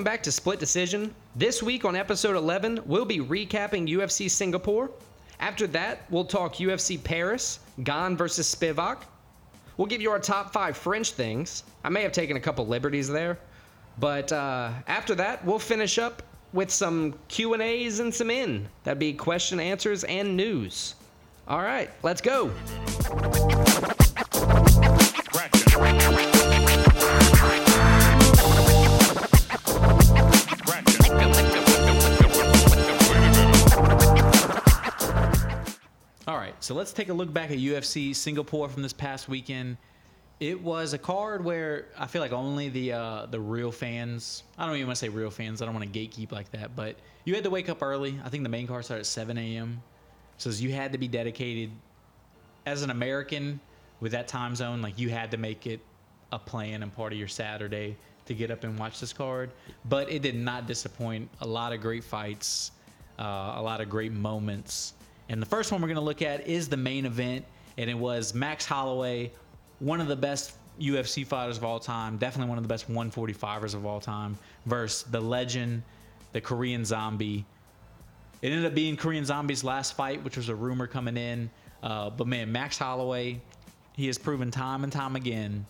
welcome back to Split Decision. This week on episode 11, we'll be recapping UFC Singapore. After that, we'll talk UFC Paris, Gane versus Spivak. We'll give you our top five French things. I may have taken a couple liberties there, but uh, after that, we'll finish up with some Q and A's and some in. That'd be question answers and news. All right, let's go. All right, so let's take a look back at UFC Singapore from this past weekend. It was a card where I feel like only the uh, the real fans. I don't even want to say real fans. I don't want to gatekeep like that. But you had to wake up early. I think the main card started at 7 a.m. So you had to be dedicated as an American with that time zone. Like you had to make it a plan and part of your Saturday to get up and watch this card. But it did not disappoint. A lot of great fights, uh, a lot of great moments. And the first one we're going to look at is the main event, and it was Max Holloway, one of the best UFC fighters of all time, definitely one of the best 145ers of all time, versus the legend, the Korean Zombie. It ended up being Korean Zombie's last fight, which was a rumor coming in. Uh, but man, Max Holloway, he has proven time and time again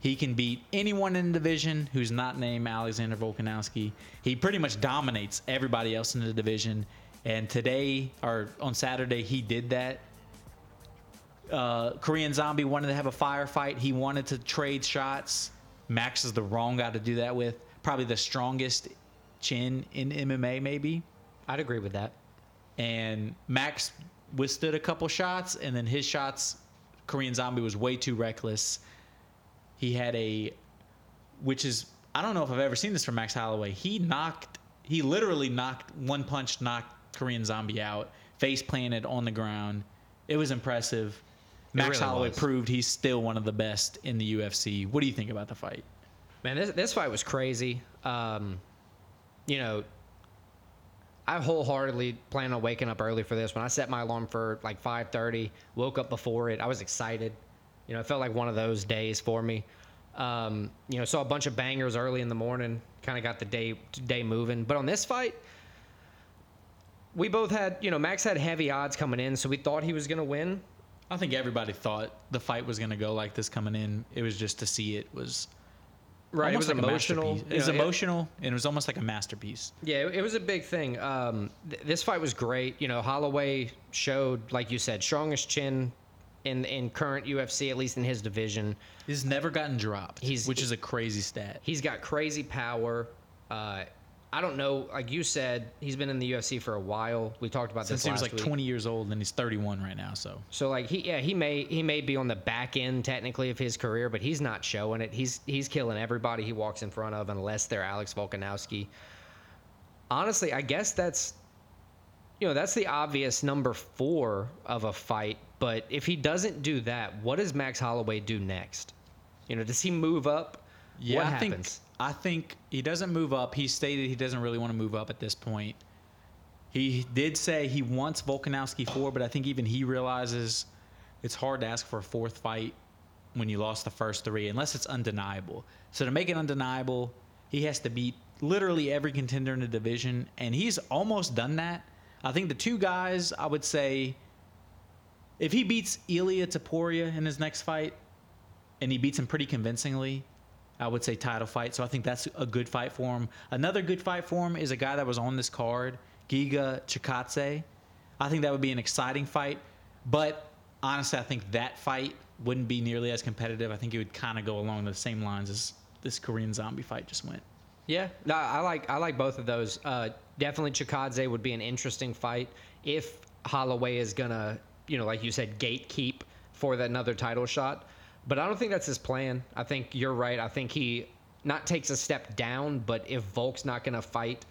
he can beat anyone in the division who's not named Alexander Volkanovski. He pretty much dominates everybody else in the division. And today, or on Saturday, he did that. Uh, Korean Zombie wanted to have a firefight. He wanted to trade shots. Max is the wrong guy to do that with. Probably the strongest chin in MMA, maybe. I'd agree with that. And Max withstood a couple shots, and then his shots, Korean Zombie was way too reckless. He had a, which is I don't know if I've ever seen this from Max Holloway. He knocked, he literally knocked one punch, knocked Korean Zombie out, face planted on the ground. It was impressive. Max really Holloway was. proved he's still one of the best in the UFC. What do you think about the fight? Man, this this fight was crazy. Um, you know, I wholeheartedly plan on waking up early for this. When I set my alarm for like 5:30, woke up before it. I was excited. You know, it felt like one of those days for me. Um, you know, saw a bunch of bangers early in the morning. Kind of got the day day moving. But on this fight, we both had you know Max had heavy odds coming in, so we thought he was going to win. I think everybody thought the fight was going to go like this coming in. It was just to see it was Right, it was like emotional. It was know, emotional, and it was almost like a masterpiece. Yeah, it it was a big thing. Um, th- this fight was great. You know, Holloway showed, like you said, strongest chin in in current UFC, at least in his division. He's never gotten dropped, He's- which is a crazy stat. He's got crazy power. Uh, I don't know, like you said, he's been in the UFC for a while. We talked about Since this he was like week. 20 years old, and he's 31 right now. So So like he yeah he may he may be on the back end technically of his career, but he's not showing it. He's he's killing everybody he walks in front of unless they're Alex Volkanovski. Honestly, I guess that's you know that's the obvious number four of a fight. But if he doesn't do that, what does Max Holloway do next? You know, does he move up? yeah, what I happens? think I think he doesn't move up. He stated he doesn't really want to move up at this point. He did say he wants Volkanovski four, but I think even he realizes it's hard to ask for a fourth fight when you lost the first three, unless it's undeniable. So to make it undeniable, he has to beat literally every contender in the division, and he's almost done that. I think the two guys I would say, if he beats Ilya Topuria in his next fight, and he beats him pretty convincingly, I would say title fight. So I think that's a good fight for him. Another good fight for him is a guy that was on this card, Giga Chikadze. I think that would be an exciting fight, but honestly, I think that fight wouldn't be nearly as competitive. I think it would kind of go along the same lines as this Korean zombie fight just went. Yeah, no, I like I like both of those. Uh, definitely, Chikadze would be an interesting fight if Holloway is gonna, you know, like you said, gatekeep for that another title shot. But I don't think that's his plan. I think you're right. I think he not takes a step down, but if Volk's not gonna fight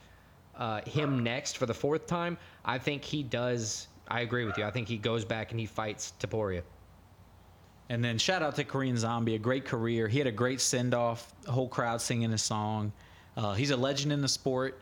uh, him next for the fourth time, I think he does. I agree with you. I think he goes back and he fights Topuria. And then shout out to Korean Zombie, a great career. He had a great send off, whole crowd singing his song. Uh, he's a legend in the sport.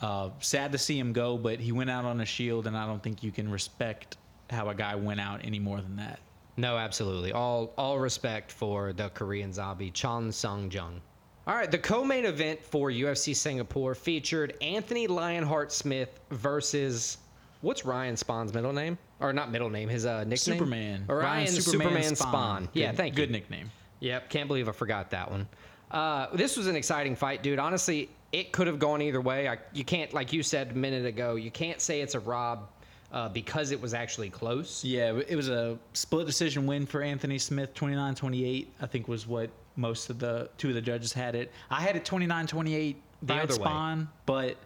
Uh, sad to see him go, but he went out on a shield, and I don't think you can respect how a guy went out any more than that. No, absolutely. All all respect for the Korean zombie Chan Sung Jung. All right, the co-main event for UFC Singapore featured Anthony Lionheart Smith versus what's Ryan Spann's middle name or not middle name, his uh, nickname Superman. Or Ryan, Superman, Spann. Yeah, Good- thank Good you. Good nickname. Yep, can't believe I forgot that one. Uh, this was an exciting fight, dude. Honestly, it could have gone either way. I, you can't, like you said a minute ago, you can't say it's a rob uh, because it was actually close. Yeah, it was a split decision win for Anthony Smith, 29-28, I think was what most of the two of the judges had it. I had it 29-28 The by other way. Spann, but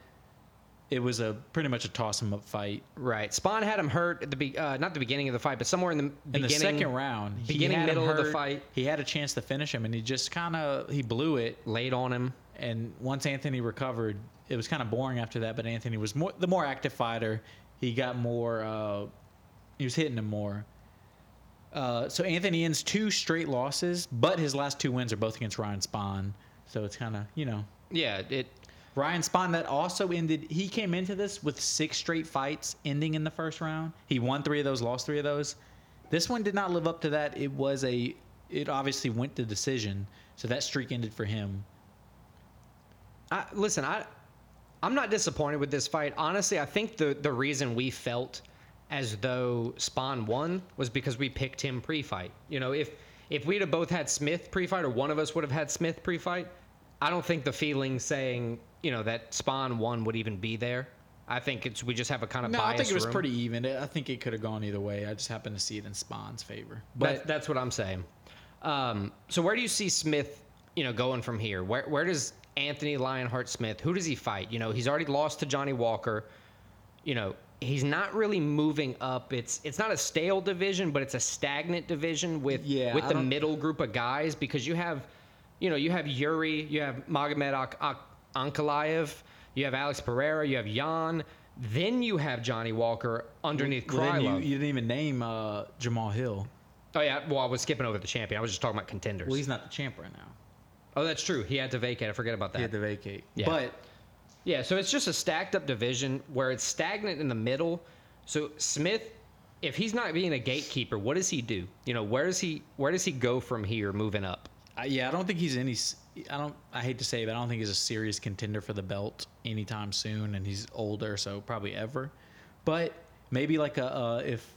it was a pretty much a toss 'em up fight. Right. Spann had him hurt at the be- uh, not the beginning of the fight, but somewhere in the In beginning. the second round, beginning, middle of the fight. he had a chance to finish him, and he just kind of he blew it. laid on him. And once Anthony recovered, it was kind of boring after that. But Anthony was more the more active fighter. He got more. Uh, he was hitting him more. Uh, so Anthony ends two straight losses, but his last two wins are both against Ryan Spann. So it's kind of you know Yeah, it. Ryan Spann that also ended. He came into this with six straight fights ending in the first round. He won three of those, lost three of those. This one did not live up to that. It was a. It obviously went to decision, so that streak ended for him. I, listen, I, I'm not disappointed with this fight. Honestly, I think the the reason we felt as though Spann won was because we picked him pre-fight. You know, if if we'd have both had Smith pre-fight, or one of us would have had Smith pre-fight, I don't think the feeling saying you know that Spann won would even be there. I think it's we just have a kind of No, I think it was room. pretty even. I think it could have gone either way. I just happened to see it in Spann's favor. But But that's what I'm saying. Um, so where do you see Smith, you know, going from here? Where where does Anthony Lionheart Smith? Who does he fight? You know, he's already lost to Johnny Walker. You know, he's not really moving up. It's it's not a stale division, but it's a stagnant division with Yeah, with I the middle group of guys because you have, you know, you have Yuri, you have Magomed Ak- Ankalaev, you have Alex Pereira, you have Jan. Then you have Johnny Walker underneath well, then you, you didn't even name uh, Jamahal Hill. oh yeah, well I was skipping over the champion. I was just talking about contenders. Well, he's not the champ right now. Oh, that's true. He had to vacate. I forget about that. He had to vacate. Yeah. But yeah, so it's just a stacked up division where it's stagnant in the middle. So Smith, if he's not being a gatekeeper, what does he do? You know, where does he where does he go from here moving up? I, yeah, I don't think he's any. I don't. I hate to say, it, but I don't think he's a serious contender for the belt anytime soon, and he's older, so probably ever. But maybe like a uh, if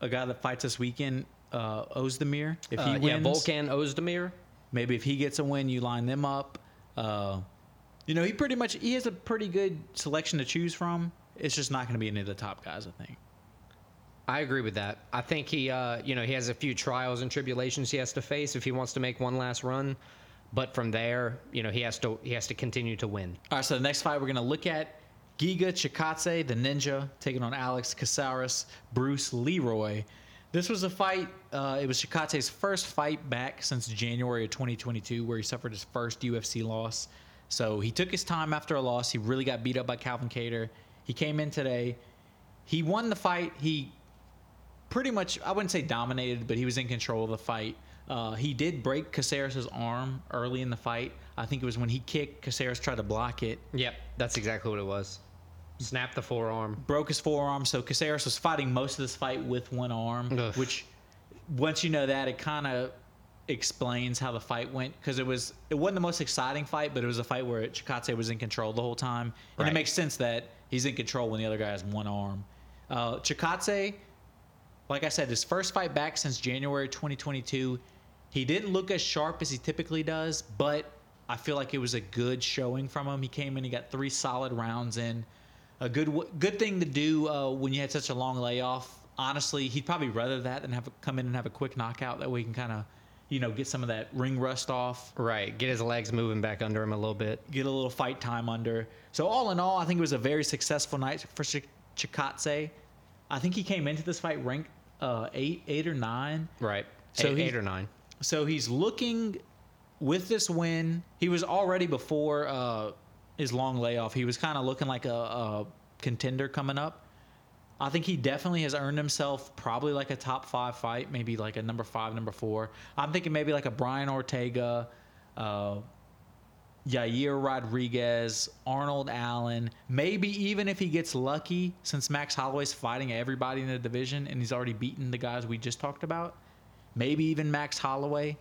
a guy that fights this weekend, uh, Ozdemir, if he Uh, wins, yeah, Volkan Ozdemir. Maybe if he gets a win, you line them up. Uh, you know, he pretty much he has a pretty good selection to choose from. It's just not going to be any of the top guys, I think. I agree with that. I think he, uh, you know, he has a few trials and tribulations he has to face if he wants to make one last run. But from there, you know, he has to he has to continue to win. All right, so the next fight we're going to look at Giga Chikadze, the ninja, taking on Alex Caceres, Bruce Leroy. This was a fight, uh, it was Chikadze's first fight back since January of 2022, where he suffered his first UFC loss. So he took his time after a loss. He really got beat up by Calvin Kattar. He came in today. He won the fight. He pretty much, I wouldn't say dominated, but he was in control of the fight. Uh, he did break Caceres' arm early in the fight. I think it was when he kicked, Caceres tried to block it, Yep, that's exactly what it was. Snap the forearm. broke his forearm. So Caceres was fighting most of this fight with one arm, Ugh. which once you know that, it kind of explains how the fight went because it was it wasn't the most exciting fight, but it was a fight where Chikadze was in control the whole time, and Right. it makes sense that he's in control when the other guy has one arm. Uh, Chikadze, like I said, his first fight back since January 2022. He didn't look as sharp as he typically does, but I feel like it was a good showing from him. He came in, he got three solid rounds in. A good good thing to do uh, when you had such a long layoff. Honestly, he'd probably rather that than have a, come in and have a quick knockout. That way he can kind of, you know, get some of that ring rust off, Right, get his legs moving back under him a little bit. get a little fight time under. So all in all, I think it was a very successful night for Ch- Chikadze. I think he came into this fight ranked uh, eight, eight or nine. Right, So eight, eight or nine. So he's looking with this win. He was already before uh, his long layoff. He was kind of looking like a, a contender coming up. I think he definitely has earned himself probably like a top five fight, maybe like a number five, number four. I'm thinking maybe like a Brian Ortega, uh, Yair Rodriguez, Arnold Allen. Maybe even if he gets lucky, since Max Holloway's fighting everybody in the division and he's already beaten the guys we just talked about maybe even Max Holloway.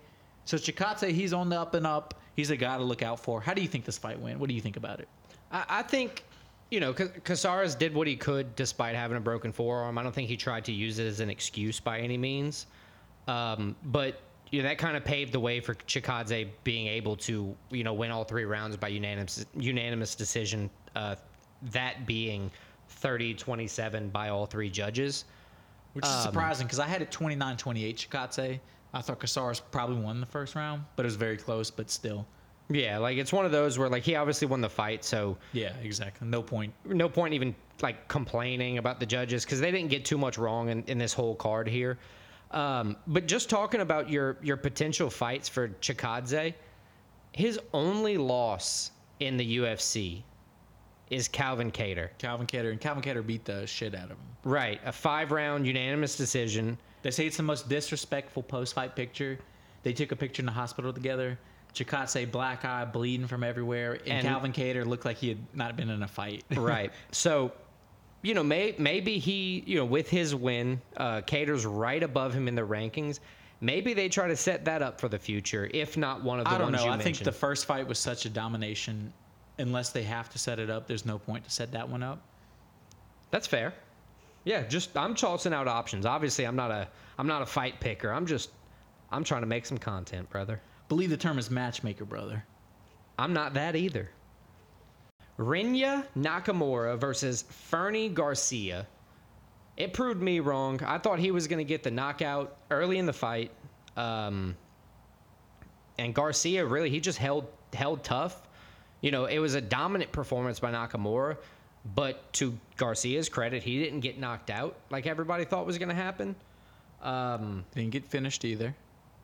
So Chikadze, he's on the up and up. He's a guy to look out for. How do you think this fight went? What do you think about it? I, I think, you know, Ca- Caceres did what he could despite having a broken forearm. I don't think he tried to use it as an excuse by any means. Um, but you know, that kind of paved the way for Chikadze being able to, you know, win all three rounds by unanimous unanimous decision. Uh, that being 30-27 by all three judges. Which is surprising because I had it 29 28 Chikadze. I thought Caceres probably won the first round, but it was very close, but still. Yeah, like it's one of those where like he obviously won the fight, so Yeah, exactly. No point. no point even like complaining about the judges because they didn't get too much wrong in, in this whole card here. Um, but just talking about your your potential fights for Chikadze, his only loss in the UFC is Calvin Kattar. Calvin Kattar and Calvin Kattar beat the shit out of him. Right, a five round unanimous decision. They say it's the most disrespectful post fight picture. They took a picture in the hospital together. Chikadze black eye, bleeding from everywhere, and, And- Calvin Kattar looked like he had not been in a fight. right. So, you know, may, maybe he, you know, with his win, uh, Kattar's right above him in the rankings. Maybe they try to set that up for the future, if not one of the I don't ones know. I think the first fight was such a domination. Unless they have to set it up, there's no point to set that one up. That's fair. Yeah, just I'm tossing out options. Obviously, I'm not a I'm not a fight picker. I'm just I'm trying to make some content, brother. Believe the term is matchmaker, brother. I'm not that either. Rinya Nakamura versus Fernie Garcia. It proved me wrong. I thought he was going to get the knockout early in the fight. Um, and Garcia really he just held held tough. You know, it was a dominant performance by Nakamura, but to Garcia's credit, he didn't get knocked out like everybody thought was going to happen. Um, Didn't get finished either.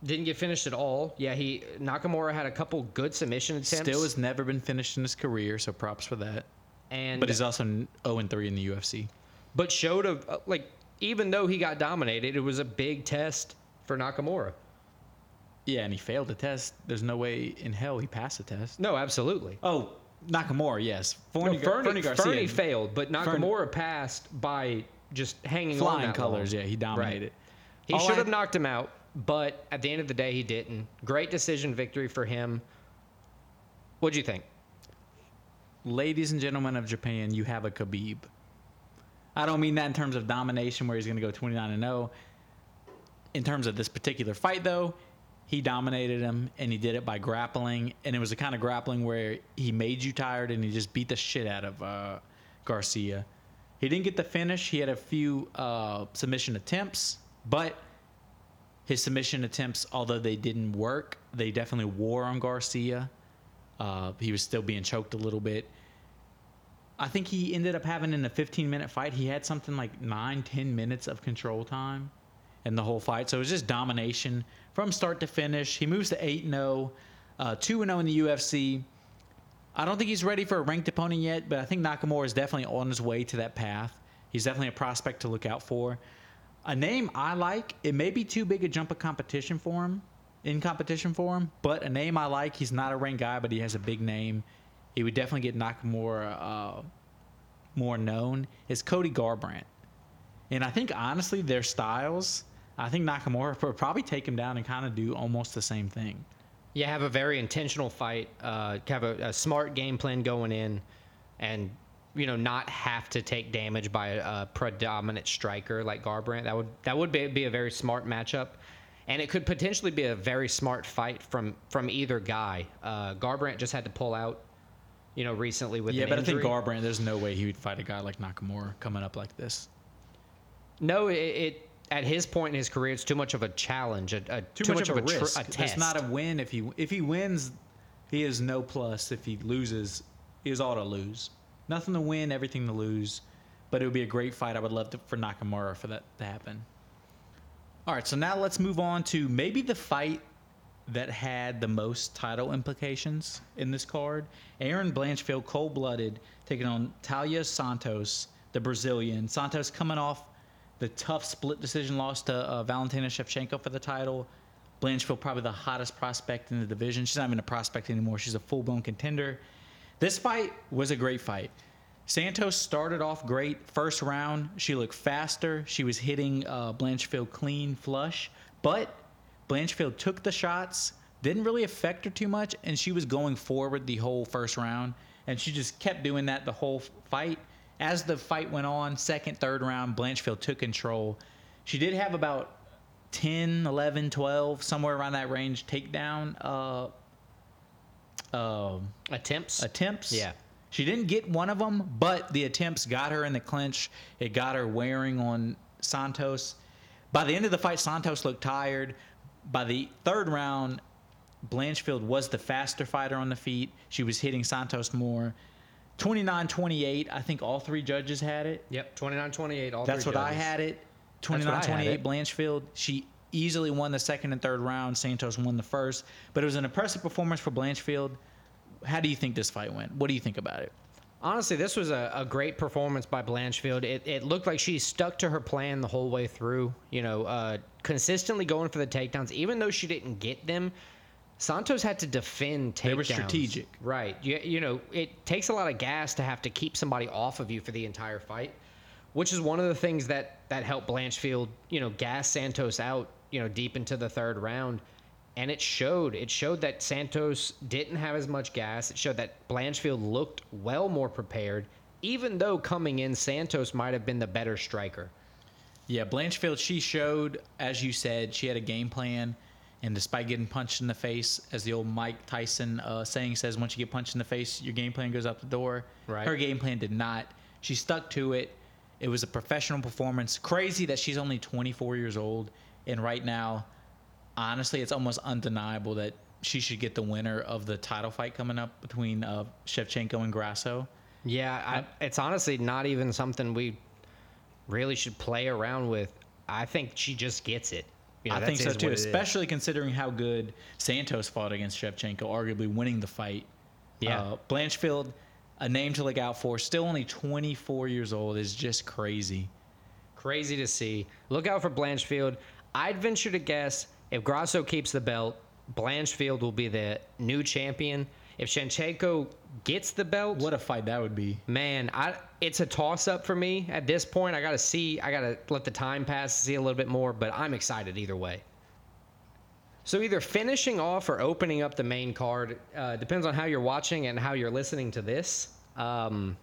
didn't get finished at all. Yeah, he Nakamura had a couple good submission attempts. Still has never been finished in his career, so props for that. and But he's also 0 and 3 in the UFC. but showed a like even though he got dominated, it was a big test for Nakamura. Yeah, and he failed the test. There's no way in hell he passed the test. No, absolutely. Oh, Nakamura, yes. No, Fernie, Gar- Fernie, Fernie Garcia. Fernie failed, but Nakamura passed by just hanging on flying colors, long. yeah, he dominated. He All should I- have knocked him out, but at the end of the day, he didn't. Great decision victory for him. What'd you think? Ladies and gentlemen of Japan, you have a Khabib. I don't mean that in terms of domination where he's going to go 29 and 0. In terms of this particular fight though, he dominated him and he did it by grappling and it was the kind of grappling where he made you tired and he just beat the shit out of uh, Garcia. He didn't get the finish. He had a few uh, submission attempts, but his submission attempts, although they didn't work, they definitely wore on Garcia. Uh, he was still being choked a little bit. I think he ended up having in a 15 minute fight, he had something like nine, 10 minutes of control time in the whole fight. So it was just domination from start to finish. He moves to 8 0, uh, 2 0 in the UFC. I don't think he's ready for a ranked opponent yet, but I think Nakamura is definitely on his way to that path. He's definitely a prospect to look out for. A name I like, it may be too big a jump of competition for him, in competition for him, but a name I like, he's not a ranked guy, but he has a big name. He would definitely get Nakamura uh, more known, is Cody Garbrandt. And I think, honestly, their styles, I think Nakamura would probably take him down and kind of do almost the same thing. Yeah, have a very intentional fight, uh, have a, a smart game plan going in, and you know not have to take damage by a, a predominant striker like Garbrandt. That would that would be, be a very smart matchup, and it could potentially be a very smart fight from from either guy. Uh, Garbrandt just had to pull out, you know, recently with yeah, but injury. I think Garbrandt, there's no way he would fight a guy like Nakamura coming up like this. no, it, it at his point in his career, it's too much of a challenge, a, a too, much, of a, tr- risk. a It's not a win if he if he wins, he is no plus. If he loses, he is all to lose. Nothing to win, everything to lose. But it would be a great fight. I would love to, for Nakamura for that to happen. All right, so now let's move on to maybe the fight that had the most title implications in this card. Erin Blanchfield, cold blooded, taking on Taila Santos, the Brazilian. Santos coming off the tough split decision loss to uh, Valentina Shevchenko for the title. Blanchfield, probably the hottest prospect in the division. She's not even a prospect anymore, she's a full blown contender. This fight was a great fight. Santos started off great. First round, she looked faster. She was hitting uh, Blanchfield clean, flush. But Blanchfield took the shots, didn't really affect her too much, and she was going forward the whole first round, and she just kept doing that the whole fight. As the fight went on, second, third round, Blanchfield took control. She did have about 10, 11, 12, somewhere around that range takedown uh, uh, Attempts. attempts. Yeah. She didn't get one of them, but the attempts got her in the clinch. It got her wearing on Santos. By the end of the fight, Santos looked tired. By the third round, Blanchfield was the faster fighter on the feet. She was hitting Santos more. 29 28, I think all three judges had it. Yep. 29-28. All That's three what I had it. what 29 I had 28 it. Blanchfield. She easily won the second and third round. Santos won the first. But it was an impressive performance for Blanchfield. How do you think this fight went? What do you think about it? Honestly, this was a, a great performance by Blanchfield. It, it looked like she stuck to her plan the whole way through. You know, uh, consistently going for the takedowns, even though she didn't get them. Santos had to defend takedowns. They were strategic. right? You, you know, it takes a lot of gas to have to keep somebody off of you for the entire fight, which is one of the things that that helped Blanchfield. You know, gas Santos out. You know, deep into the third round. And it showed. It showed that Santos didn't have as much gas. It showed that Blanchfield looked well more prepared, even though coming in, Santos might have been the better striker. Yeah, Blanchfield, she showed, as you said, she had a game plan. And despite getting punched in the face, as the old Mike Tyson uh, saying says, once you get punched in the face, your game plan goes out the door. Right. Her game plan did not. She stuck to it. It was a professional performance. Crazy that she's only 24 years old. And right now, honestly, it's almost undeniable that she should get the winner of the title fight coming up between uh, Shevchenko and Grasso. Yeah, I, it's honestly not even something we really should play around with. I think she just gets it. You know, I think so too, what it is. especially considering how good Santos fought against Shevchenko, arguably winning the fight. Yeah. Uh, Blanchfield, a name to look out for, still only 24 years old, is just crazy. Crazy to see. Look out for Blanchfield. I'd venture to guess if Grasso keeps the belt, Blanchfield will be the new champion. If Shevchenko gets the belt, What a fight that would be. man, I it's a toss up for me at this point. I got to see. I got to let the time pass see a little bit more, but I'm excited either way. So either finishing off or opening up the main card uh, depends on how you're watching and how you're listening to this. Um,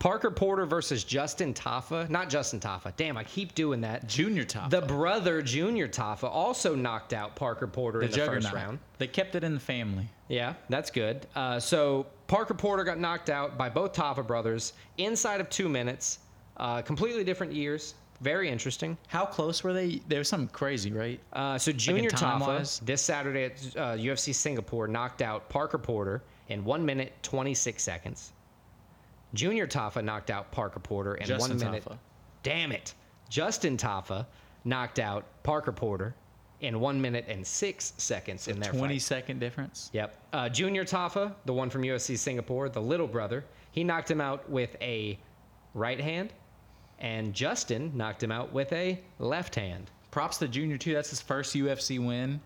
Parker Porter versus Justin Tafa. Not Justin Tafa. Damn, I keep doing that. Junior top. The brother Junior Tafa also knocked out Parker Porter the in the first round. They kept it in the family. Yeah, that's good. Uh, so Parker Porter got knocked out by both Tafa brothers inside of two minutes. Uh, completely different years. Very interesting. How close were they? There was something crazy, right? Uh, so Junior Tafa this Saturday at uh, UFC Singapore knocked out Parker Porter in one minute twenty six seconds. Junior Tafa knocked out Parker Porter in Justin one minute. Tafa. Damn it! Justin Tafa knocked out Parker Porter in one minute and six seconds in their 20 fight. second difference. Yep. Uh, Junior Tafa, the one from UFC Singapore, the little brother, he knocked him out with a right hand, and Justin knocked him out with a left hand. Props to Junior too. That's his first UFC win.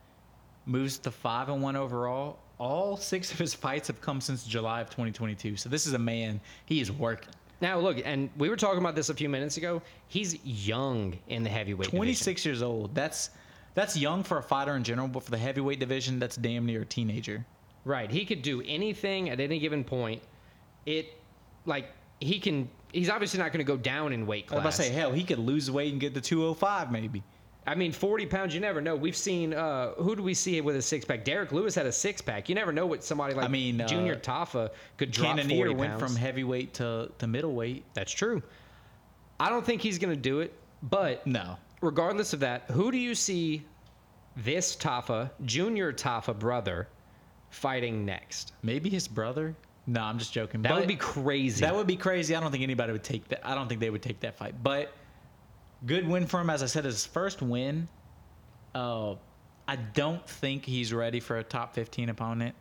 Moves to five and one overall. All six of his fights have come since July of 2022. So this is a man. He is working. Now, look, and we were talking about this a few minutes ago. He's young in the heavyweight division. 26 years old. That's that's young for a fighter in general, but for the heavyweight division, that's damn near a teenager. Right. He could do anything at any given point. It, like, he can. He's obviously not going to go down in weight class. I was about to say, hell, he could lose weight and get to 205 maybe. I mean, 40 pounds, you never know. We've seen, uh, who do we see with a six pack? Derrick Lewis had a six pack. You never know what somebody like I mean, uh, Junior Tafa could drop 40 Cannonier went from heavyweight to, to middleweight. That's true. I don't think he's going to do it, but No. regardless of that, who do you see this Tafa, Junior Tafa brother, fighting next? Maybe his brother? No, I'm just joking. That But would be crazy. That would be crazy. I don't think anybody would take that. I don't think they would take that fight. But good win for him. As I said, his first win. Uh, I don't think he's ready for a top 15 opponent.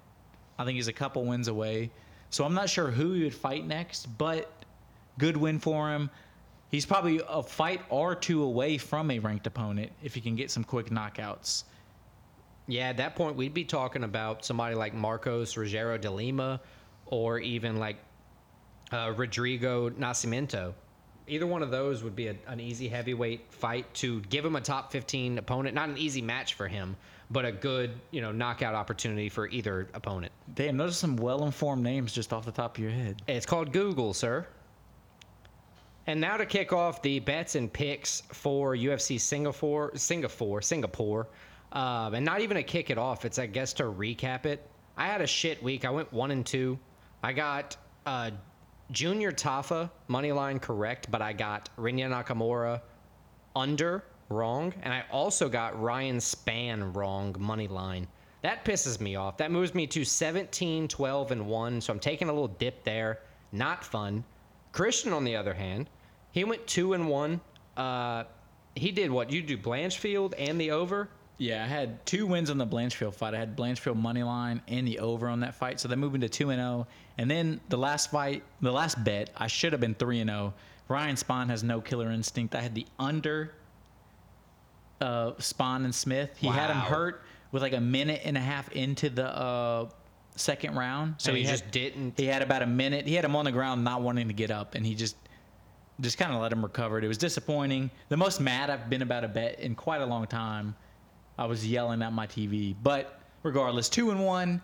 I think he's a couple wins away. So I'm not sure who he would fight next, but good win for him. He's probably a fight or two away from a ranked opponent if he can get some quick knockouts. Yeah, at that point, we'd be talking about somebody like Marcos Rogerio de Lima or even like uh, Rodrigo Nascimento. Either one of those would be a, an easy heavyweight fight to give him a top 15 opponent. Not an easy match for him, but a good, you know, knockout opportunity for either opponent. Damn, those are some well-informed names just off the top of your head. It's called Google, sir. And now to kick off the bets and picks for UFC Singapore, Singapore, Singapore, um, and not even to kick it off. It's I guess to recap it. I had a shit week. I went one and two. I got uh, Junior Tafa money line correct, but I got Rinya Nakamura under wrong, and I also got Ryan Spann wrong money line. That pisses me off. That moves me to 17, 12, and 1. So I'm taking a little dip there. Not fun. Christian, on the other hand, he went 2 and 1. Uh, he did what? You do Blanchfield and the over? Yeah, I had two wins on the Blanchfield fight. I had Blanchfield money line and the over on that fight, so they're moving to two and zero. And then the last fight, the last bet, I should have been three and zero. Ryan Spann has no killer instinct. I had the under. Uh, Spann and Smith. He had him hurt with like a minute and a half into the uh, second round, so And he had- just didn't? He had about a minute. He had him on the ground, not wanting to get up, and he just just kind of let him recover. It was disappointing. The most mad I've been about a bet in quite a long time. I was yelling at my TV. But regardless, two and one,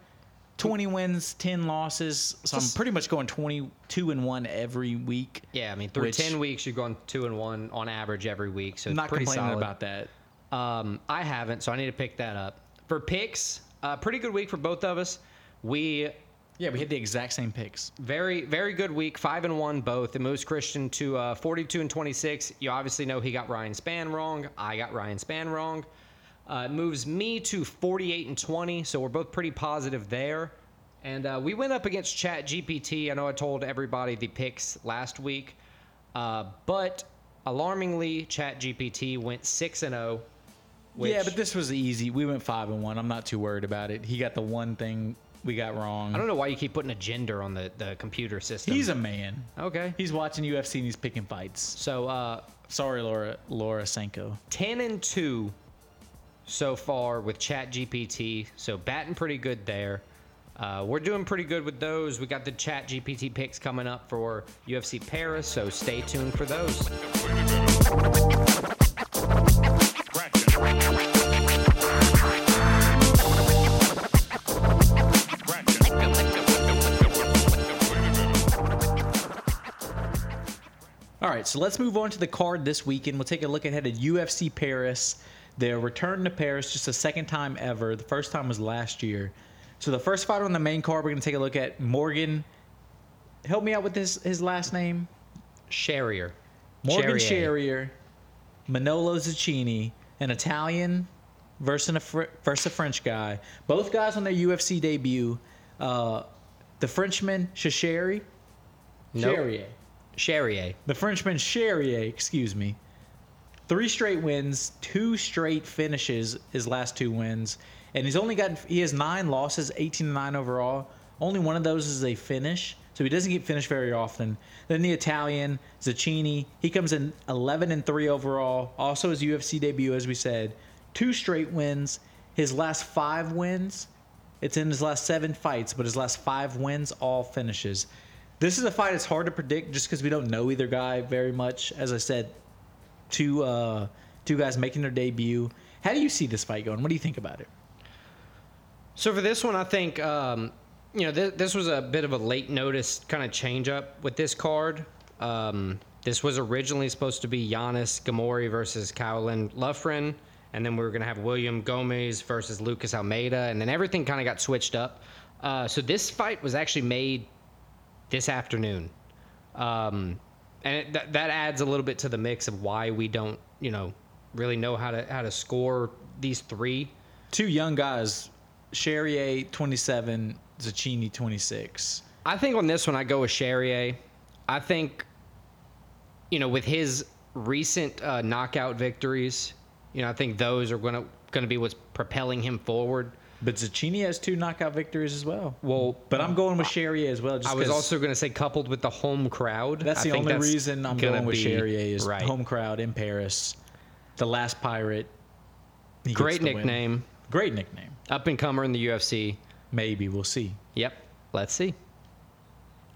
20 wins, 10 losses. So I'm pretty much going 22 and one every week. Yeah, I mean, through Which- 10 weeks, you're going 2 and 1 on average every week. So I'm not pretty complaining solid. about that. Um, I haven't, so I need to pick that up. For picks, uh, pretty good week for both of us. We Yeah, we hit the exact same picks. very very good week, five and one both. It moves Christian to uh, 42 and 26. You obviously know he got Ryan Spann wrong. I got Ryan Spann wrong. Uh, it moves me to 48 and 20, so we're both pretty positive there. And uh, we went up against Chat GPT. I know I told everybody the picks last week, uh, but alarmingly, Chat GPT went six and 0. Which, yeah, but this was easy. We went five and one. I'm not too worried about it. He got the one thing we got wrong. I don't know why you keep putting a gender on the, the computer system. He's a man. okay. He's watching UFC and he's picking fights. So uh, Sorry, Laura Laura Sanko. 10 and 2 so far with Chat GPT. So batting pretty good there. Uh, we're doing pretty good with those. We got the Chat GPT picks coming up for UFC Paris, so stay tuned for those. All right, so let's move on to the card this weekend. We'll take a look ahead at UFC Paris. Their return to Paris, just a second time ever. The first time was last year. So the first fighter on the main card, we're going to take a look at Morgan. Help me out with his his last name. Sherrier. Morgan. Sherrier, Manolo Zucchini, an Italian versus a, Fr- versus a French guy. Both guys on their UFC debut. Uh, the Frenchman Shasheri, Nope. Charrier. Sherrier. The Frenchman Charrier, excuse me. Three straight wins, two straight finishes, his last two wins. And he's only got, he has nine losses, 18 to 9 overall. Only one of those is a finish, so he doesn't get finished very often. Then the Italian, Zacchini, he comes in 11 and 3 overall. Also his UFC debut, as we said. Two straight wins. His last five wins, it's in his last seven fights, but his last five wins, all finishes. This is a fight it's hard to predict just because we don't know either guy very much. As I said, two uh, two guys making their debut. How do you see this fight going? What do you think about it? So for this one, I think um, you know th- this was a bit of a late notice kind of change up with this card. Um, this was originally supposed to be Giannis Ghemmouri versus Kowlin Lufrin, and then we were going to have William Gomis versus Lucas Almeida, and then everything kind of got switched up. Uh, so this fight was actually made this afternoon, um, and it, th- that adds a little bit to the mix of why we don't, you know, really know how to how to score these three. Two young guys, Charrier, 27, Zacchini, 26. I think on this one I go with Charrier. I think, you know, with his recent uh, knockout victories, you know, I think those are gonna gonna be what's propelling him forward. But Zucchini has two knockout victories as well. Well, But I'm going with Charrier as well. Just I was also gonna say coupled with the home crowd. that's the only that's reason I'm gonna with be- is right. home crowd in Paris. The last pirate. Great the win. nickname, Great nickname. up and comer in the UFC. Maybe we'll see. Yep. Let's see.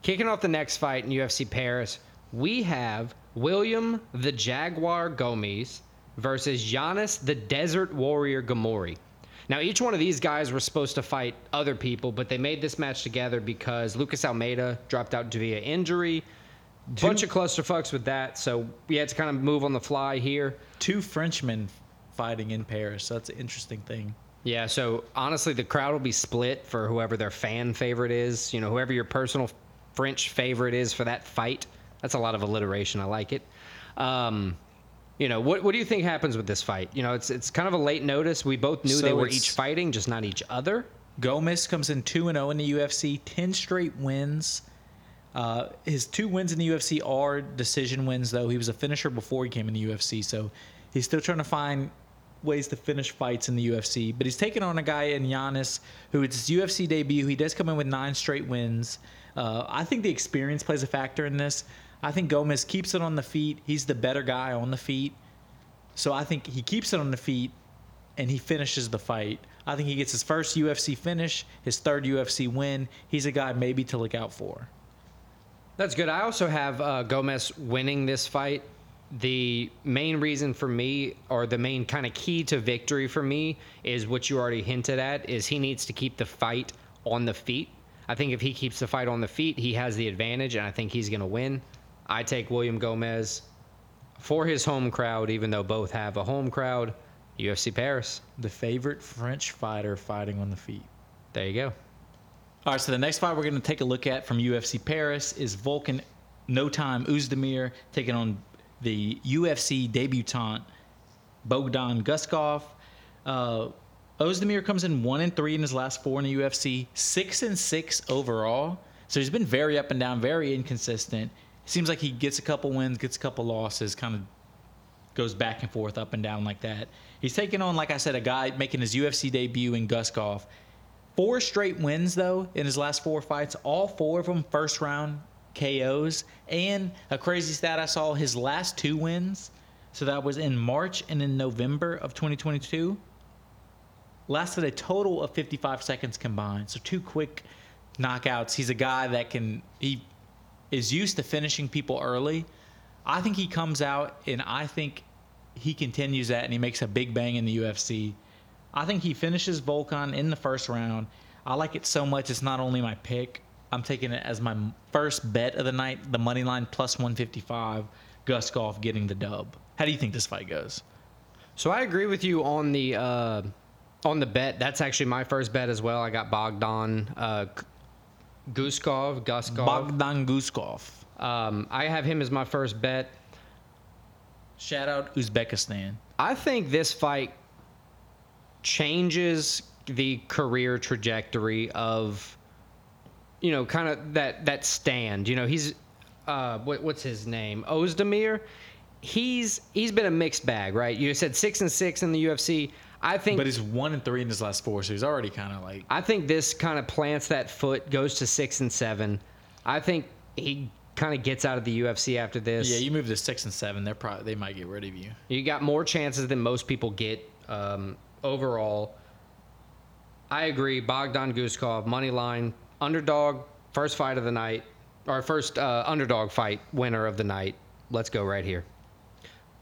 Kicking off the next fight in UFC Paris, we have William the Jaguar Gomis versus Giannis the Desert Warrior Ghemmouri. Now, each one of these guys were supposed to fight other people, but they made this match together because Lucas Almeida dropped out via injury. Bunch of clusterfucks with that, so we had to kind of move on the fly here. Two Frenchmen fighting in Paris. So that's an interesting thing. Yeah, so honestly, the crowd will be split for whoever their fan favorite is. You know, whoever your personal French favorite is for that fight. That's a lot of alliteration. I like it. Um, you know, what what do you think happens with this fight? You know, it's it's kind of a late notice. We both knew So they were each fighting, just not each other. Gomis comes in 2 and 0 in the UFC, 10 straight wins. Uh, his two wins in the UFC are decision wins, though. He was a finisher before he came in the UFC, so he's still trying to find ways to finish fights in the UFC. But he's taking on a guy in Giannis, who it's his UFC debut. He does come in with nine straight wins. Uh, I think the experience plays a factor in this. I think Gomis keeps it on the feet. He's the better guy on the feet. So I think he keeps it on the feet and he finishes the fight. I think he gets his first UFC finish, his third UFC win. He's a guy maybe to look out for. That's good. I also have uh, Gomis winning this fight. The main reason for me, or the main kind of key to victory for me, is what you already hinted at: is he needs to keep the fight on the feet. I think if he keeps the fight on the feet, he has the advantage, and I think he's going to win. I take William Gomis for his home crowd, even though both have a home crowd. UFC Paris. The favorite French fighter fighting on the feet. There you go. All right, so the next fight we're going to take a look at from UFC Paris is Volkan No Time Ozdemir taking on the UFC debutant Bogdan Guskov. Uh, Ozdemir comes in one and three in his last four in the UFC, six and six overall. So he's been very up and down, very inconsistent. Seems like he gets a couple wins, gets a couple losses, kind of goes back and forth, up and down like that. He's taking on, like I said, a guy making his UFC debut in Guskov. Four straight wins though in his last four fights, all four of them first round KOs. And a crazy stat I saw: his last two wins, so that was in March and in November of 2022, lasted a total of 55 seconds combined. So two quick knockouts. He's a guy that can he is used to finishing people early. I think he comes out and I think he continues that and he makes a big bang in the UFC. I think he finishes Volkan in the first round. I like it so much. It's not only my pick. I'm taking it as my first bet of the night. The money line plus 155. Guskov getting the dub. How do you think this fight goes? So I agree with you on the uh, on the bet. That's actually my first bet as well. I got Bogdan uh, Guskov. Guskov. Bogdan Guskov. um, I have him as my first bet. Shout out Uzbekistan. I think this fight changes the career trajectory of, you know, kind of that that stand. You know, he's uh, what, what's his name? Ozdemir. He's he's been a mixed bag, right? You said six and six in the UFC. I think But he's one and three in his last four, so he's already kind of like I think this kind of plants that foot, goes to six and seven. I think he kind of gets out of the UFC after this. yeah. You move to six and seven, they're probably they might get rid of you. You got more chances than most people get um, overall. I agree. Bogdan Guskov, money line, underdog, first fight of the night, or first uh, underdog fight winner of the night. Let's go right here.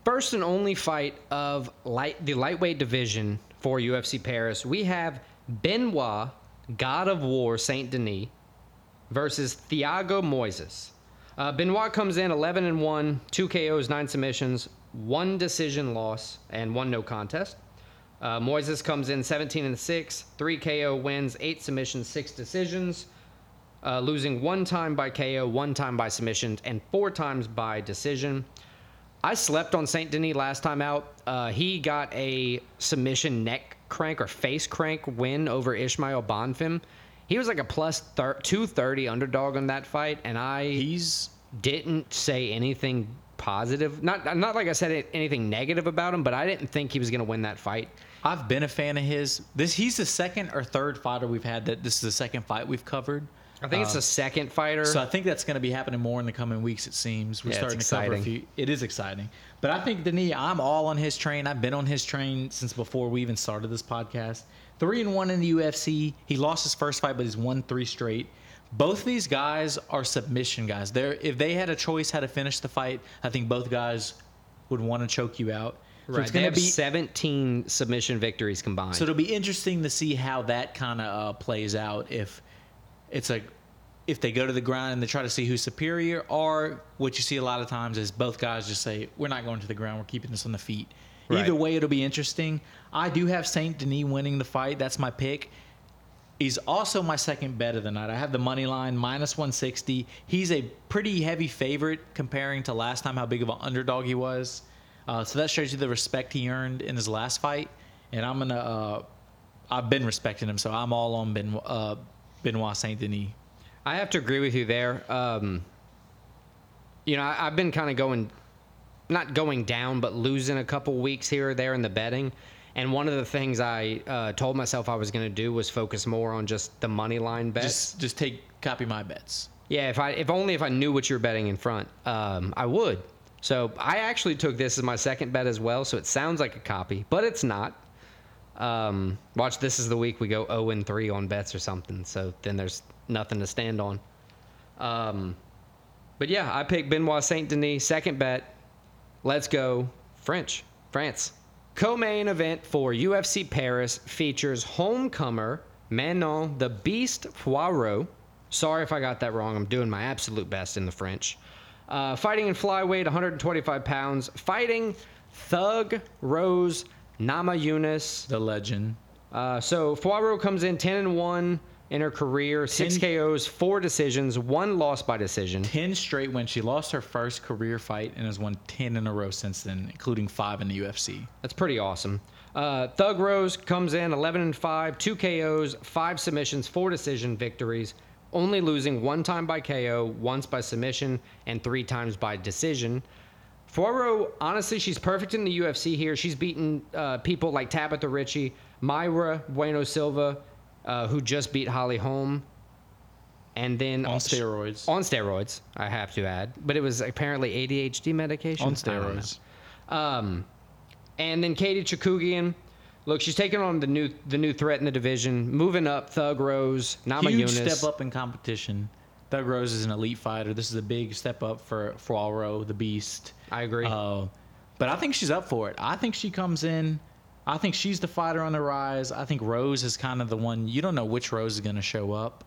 First and only fight of light the lightweight division for UFC Paris. We have Benoit, God of War, Saint Denis, versus Thiago Moises. Uh, Benoit comes in 11 and 1, 2 KOs, 9 submissions, 1 decision loss, and 1 no contest. Uh, Moises comes in 17 and 6, 3 KO wins, 8 submissions, 6 decisions, uh, losing 1 time by KO, 1 time by submission, and 4 times by decision. I slept on Saint Denis last time out. Uh, he got a submission neck crank or face crank win over Ismael Bonfim. He was like a plus thir- 230 underdog on that fight, and I He's didn't say anything positive. Not not like I said anything negative about him, but I didn't think he was going to win that fight. I've been a fan of his. This he's the second or third fighter we've had that this is the second fight we've covered. I think it's the second fighter. So I think that's going to be happening more in the coming weeks. It seems we're Yeah, it's starting to cover a exciting. few. It is exciting, but I think Denis. I'm all on his train. I've been on his train since before we even started this podcast. Three and one in the UFC. He lost his first fight, but he's won three straight. both these guys are submission guys. They're if they had a choice how to finish the fight, I think both guys would want to choke you out. So Right. it's They gonna be 17 submission victories combined. so it'll be interesting to see how that kind of uh, plays out. If it's like if they go to the ground and they try to see who's superior, or what you see a lot of times is both guys just say, "We're not going to the ground. We're keeping this on the feet." Right. Either way, it'll be interesting. I do have Saint Denis winning the fight. That's my pick. He's also my second bet of the night. I have the money line minus 160. He's a pretty heavy favorite comparing to last time how big of an underdog he was. Uh, so that shows you the respect he earned in his last fight. And I'm gonna, uh, I've been respecting him, so I'm all on ben, uh, Benoit Saint Denis. I have to agree with you there. Um, you know, I, I've been kind of going, not going down, but losing a couple weeks here or there in the betting. And one of the things I uh, told myself I was going to do was focus more on just the money line bets. Just, just take copy my bets. Yeah, if I if only if I knew what you were betting in front, um, I would. So I actually took this as my second bet as well. So it sounds like a copy, but it's not. Um, watch, this is the week we go 0 and 3 on bets or something. So then there's nothing to stand on. Um, but yeah, I picked Benoit Saint Denis, second bet. Let's go French, France. Co-main event for UFC Paris features homecomer Manon the Beast Poirot. Sorry if I got that wrong. I'm doing my absolute best in the French. Uh, fighting in flyweight, 125 pounds. Fighting Thug Rose Namajunas. The legend. Uh, so Poirot comes in 10 and 1 in her career, six KOs, four decisions, one loss by decision. 10 straight wins. She lost her first career fight and has won 10 in a row since then, including five in the UFC. That's pretty awesome. Uh, Thug Rose comes in 11 and 5, two KOs, five submissions, four decision victories, only losing one time by KO, once by submission, and three times by decision. Poirot, honestly, she's perfect in the UFC here. She's beaten uh, people like Tabatha Ricci, Mayra Bueno Silva, uh, who just beat Holly Holm, and then On steroids. On steroids, I have to add, but it was apparently ADHD medication. On I don't know. steroids. Um, and then Katie Chookagian. Look, she's taking on the new the new threat in the division, moving up. Thug Rose, Nama Huge Yunus. step up in competition. Thug Rose is an elite fighter. This is a big step up for Poirot, the Beast. I agree. Uh, but I think she's up for it. I think she comes in. I think she's the fighter on the rise. I think Rose is kind of the one. You don't know which Rose is going to show up.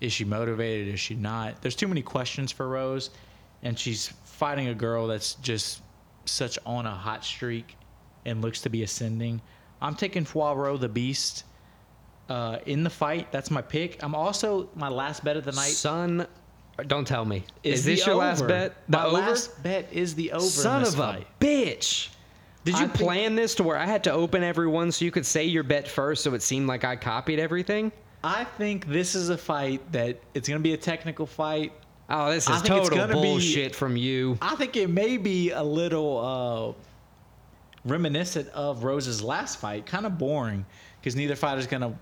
Is she motivated? Is she not? There's too many questions for Rose, and she's fighting a girl that's just such on a hot streak and looks to be ascending. I'm taking Poirot, the Beast, uh, in the fight. That's my pick. I'm also my last bet of the night. Son, don't tell me. Is, the this your last bet? The My over? last bet is the over. Son of a bitch. Did I you think- plan this to where I had to open everyone so you could say your bet first so it seemed like I copied everything? I think this is a fight that it's going to be a technical fight. Oh, this is total gonna be- bullshit from you. I think it may be a little uh, reminiscent of Rose's last fight. Kind of boring because neither fighter's going to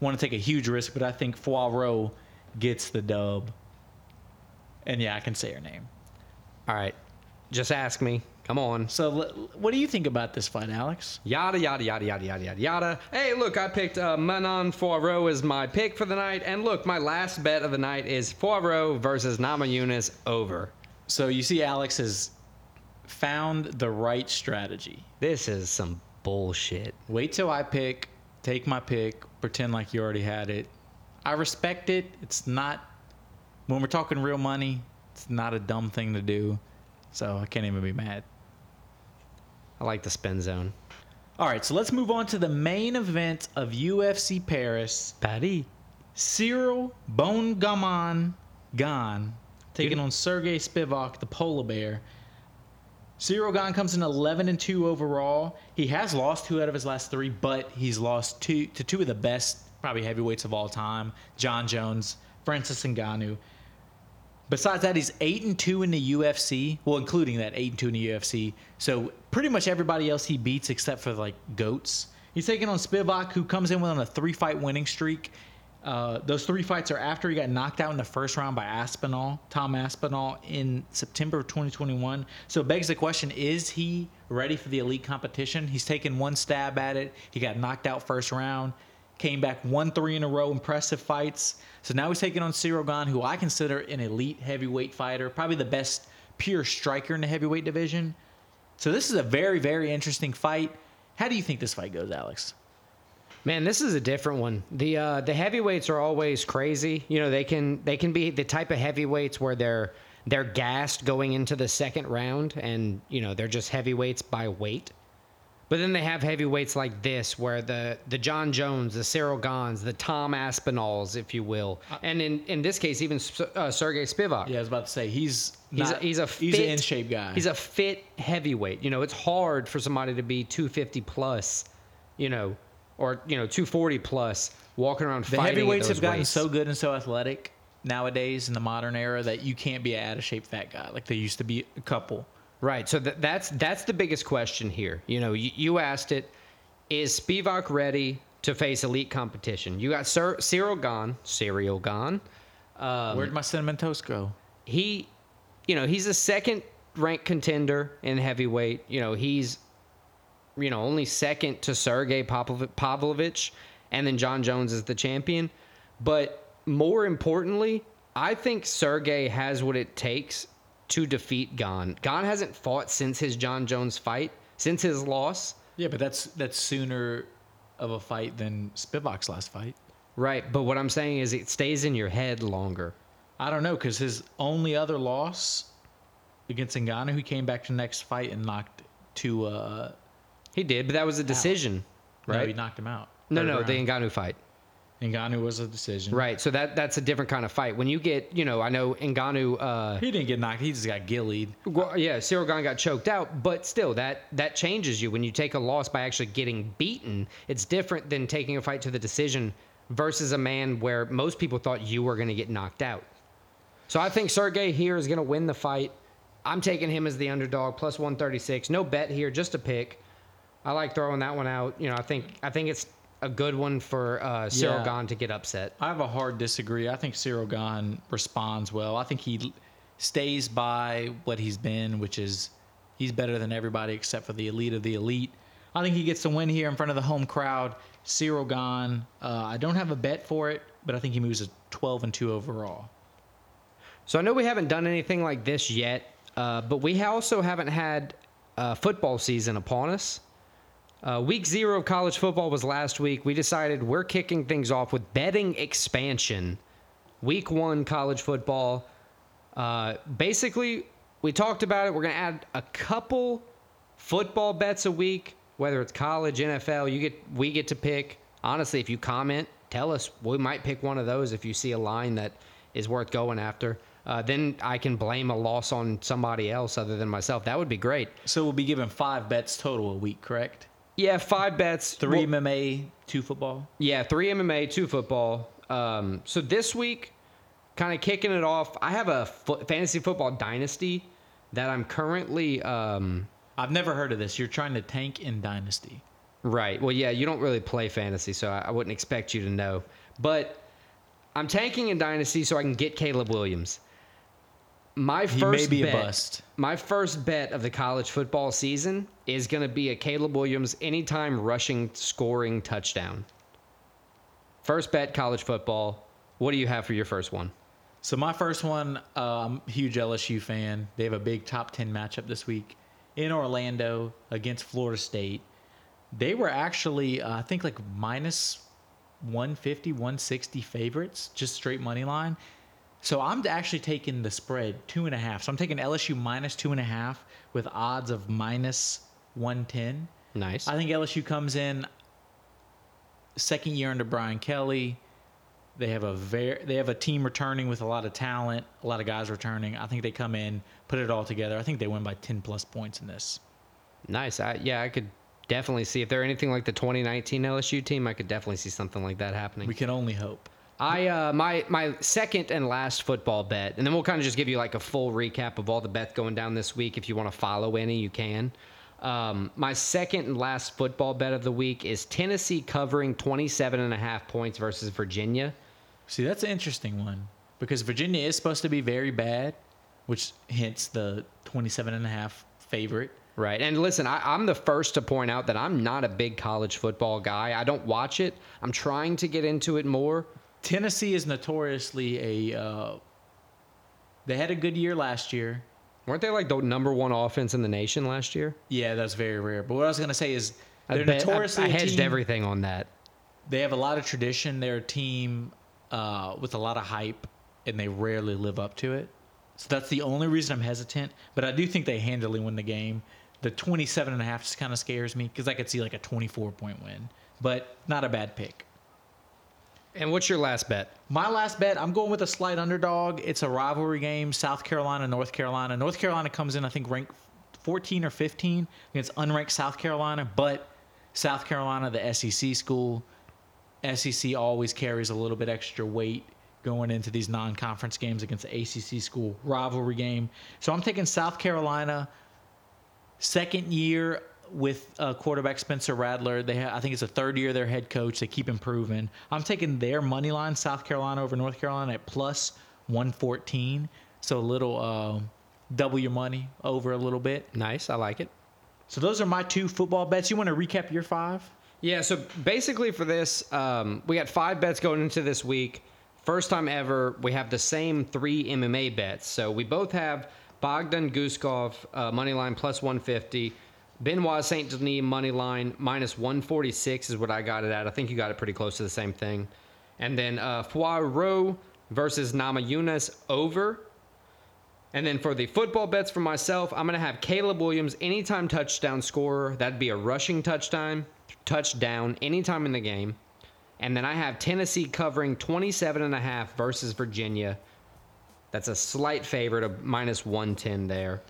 want to take a huge risk, but I think Poirot gets the dub. And yeah, I can say her name. All right. Just ask me. Come on. So, l- what do you think about this fight, Alex? Yada yada yada yada yada yada yada. Hey, look, I picked uh, Manon Poirot as my pick for the night, and look, my last bet of the night is Poirot versus Namajunas over. So, you see, Alex has found the right strategy. This is some bullshit. Wait till I pick, take my pick, pretend like you already had it. I respect it. It's not, when we're talking real money, it's not a dumb thing to do. So I can't even be mad. I like the spin zone. All right, so let's move on to the main event of UFC Paris. Patty. Ciryl Bon Gamin Gane taking on Sergey Spivak, the polar bear. Ciryl Gane comes in 11 and 2 overall. He has lost two out of his last three, but he's lost two to two of the best, probably heavyweights of all time Jon Jones, Francis Ngannou. Besides that, he's 8 and 2 in the UFC, well, including that 8 and 2 in the UFC. So pretty much everybody else he beats except for like goats. He's taking on Spivak, who comes in with on a three fight winning streak. Uh, those three fights are after he got knocked out in the first round by Aspinall, Tom Aspinall, in September of 2021. So it begs the question: Is he ready for the elite competition? He's taken one stab at it. He got knocked out first round. came back, won three in a row, impressive fights. So now he's taking on Ciryl Gane, who I consider an elite heavyweight fighter, probably the best pure striker in the heavyweight division. So this is a very, very interesting fight. How do you think this fight goes, Alex? Man, this is a different one. The uh, the heavyweights are always crazy. You know, they can they can be the type of heavyweights where they're they're gassed going into the second round, and you know they're just heavyweights by weight. But then they have heavyweights like this, where the the Jon Jones, the Ciryl Ganes, the Tom Aspinalls, if you will, and in in this case even uh, Sergey Spivak. Yeah, I was about to say he's He's not, a, he's a he's an in shape guy. He's a fit heavyweight. You know, it's hard for somebody to be 250 plus, you know, or you know 240 plus walking around. the heavyweights have gotten weights. so good and so athletic nowadays in the modern era that you can't be an out of shape fat guy like they used to be a couple. Right. So th- that's that's the biggest question here. You know, you, you asked it. Is Spivak ready to face elite competition? You got Sir, Ciryl Gane. Ciryl Gane. Um, Where'd my cinnamon toast go? he, you know, he's a second ranked contender in heavyweight. You know, he's, you know, only second to Sergey Pavlovich, and then Jon Jones is the champion. But more importantly, I think Sergey has what it takes to defeat Gane. Gane hasn't fought since his Jon Jones fight, since his loss. Yeah, but that's that's sooner of a fight than Spivak's last fight. Right. But what I'm saying is it stays in your head longer. I don't know because his only other loss against Ngannou, who came back to the next fight and knocked to. Uh, He did, but that was a decision, No, right? he knocked him out. No, no, the Ngannou fight. Ngannou was a decision. Right. So that that's a different kind of fight. When you get, you know, I know Ngannou uh He didn't get knocked. He just got gillied. well, yeah, Ciryl Gane got choked out, but still that that changes you when you take a loss by actually getting beaten. It's different than taking a fight to the decision versus a man where most people thought you were going to get knocked out. So I think Sergey here is going to win the fight. I'm taking him as the underdog plus 136. No bet here, just a pick. I like throwing that one out. You know, I think I think it's a good one for uh, Ciryl Yeah. Gane to get upset. I have a hard disagree. I think Ciryl Gane responds well. I think he stays by what he's been, which is he's better than everybody except for the elite of the elite. I think he gets the win here in front of the home crowd. Ciryl Gane. Uh, I don't have a bet for it, but I think he moves a 12 and 2 overall. So I know we haven't done anything like this yet, uh, but we also haven't had uh, football season upon us. Uh, week zero of college football was last week. We decided we're kicking things off with betting expansion. Week one college football. Uh, basically, we talked about it. We're going to add a couple football bets a week, whether it's college, NFL. You get, we get to pick. Honestly, if you comment, tell us. We might pick one of those if you see a line that is worth going after. Uh, then I can blame a loss on somebody else other than myself. That would be great. So we'll be given five bets total a week, correct? Yeah, five bets. Three Well, MMA, two football. yeah, three MMA, two football. Um, so this week, kind of kicking it off, I have a fo- fantasy football dynasty that I'm currently. Um, I've never heard of this. You're trying to tank in Dynasty. right. Well, yeah, you don't really play fantasy, so I, I wouldn't expect you to know. But I'm tanking in dynasty so I can get Caleb Williams. My He first may be bet, a bust. My first bet of the college football season is going to be a Caleb Williams anytime rushing scoring touchdown. First bet college football. What do you have for your first one? So my first one, uh, I'm huge LSU fan. They have a big top 10 matchup this week in Orlando against Florida State. They were actually, uh, I think, like minus 150, 160 favorites, just straight money line. So I'm actually taking the spread two and a half. So I'm taking LSU minus two and a half with odds of minus 110. Nice. I think LSU comes in second year under Brian Kelly. They have a very they have a team returning with a lot of talent, a lot of guys returning. I think they come in, put it all together. I think they win by 10 plus points in this. nice. I, yeah, I could definitely see if they're anything like the 2019 LSU team. I could definitely see something like that happening. We can only hope. I uh, my my second and last football bet, and then we'll kind of just give you like a full recap of all the bets going down this week. If you want to follow any, you can. Um, my second and last football bet of the week is Tennessee covering 27 and a half points versus Virginia. See, that's an interesting one because Virginia is supposed to be very bad, which hence the 27 and a half favorite. Right. And listen, I, I'm the first to point out that I'm not a big college football guy. I don't watch it. I'm trying to get into it more. Tennessee is notoriously a. Uh, they had a good year last year. Weren't they like the number one offense in the nation last year? Yeah, that's very rare. But what I was gonna say is they're bet- I- notoriously I, a hedged team- everything on that. They have a lot of tradition. They're a team uh, with a lot of hype, and they rarely live up to it. So that's the only reason I'm hesitant. But I do think they handily win the game. The 27 and a half just kind of scares me because I could see like a 24 point win, but not a bad pick. And what's your last bet? My last bet, I'm going with a slight underdog. It's a rivalry game, South Carolina, North Carolina. North Carolina comes in, I think, ranked 14 or 15 against unranked South Carolina, but South Carolina, the SEC school, SEC always carries a little bit extra weight going into these non-conference games against the ACC school rivalry game. So I'm taking South Carolina second year with uh, quarterback Spencer Rattler. They ha- I think it's the third year their head coach. They keep improving. I'm taking their money line South Carolina over North Carolina at plus 114. So a little uh, double your money over a little bit. Nice. I like it. So those are my two football bets. You want to recap your five? Yeah, so basically for this, um, we got five bets going into this week. First time ever, we have the same three MMA bets. So we both have Bogdan Guskov uh, money line plus 150, Benoit Saint Denis money line minus 146 is what I got it at. I think you got it pretty close to the same thing. And then uh, Poirot versus Namajunas over. And then for the football bets for myself, I'm going to have Caleb Williams anytime touchdown scorer. That'd be a rushing touchdown, touchdown anytime in the game. And then I have Tennessee covering 27 and a half versus Virginia. That's a slight favorite of minus 110 there.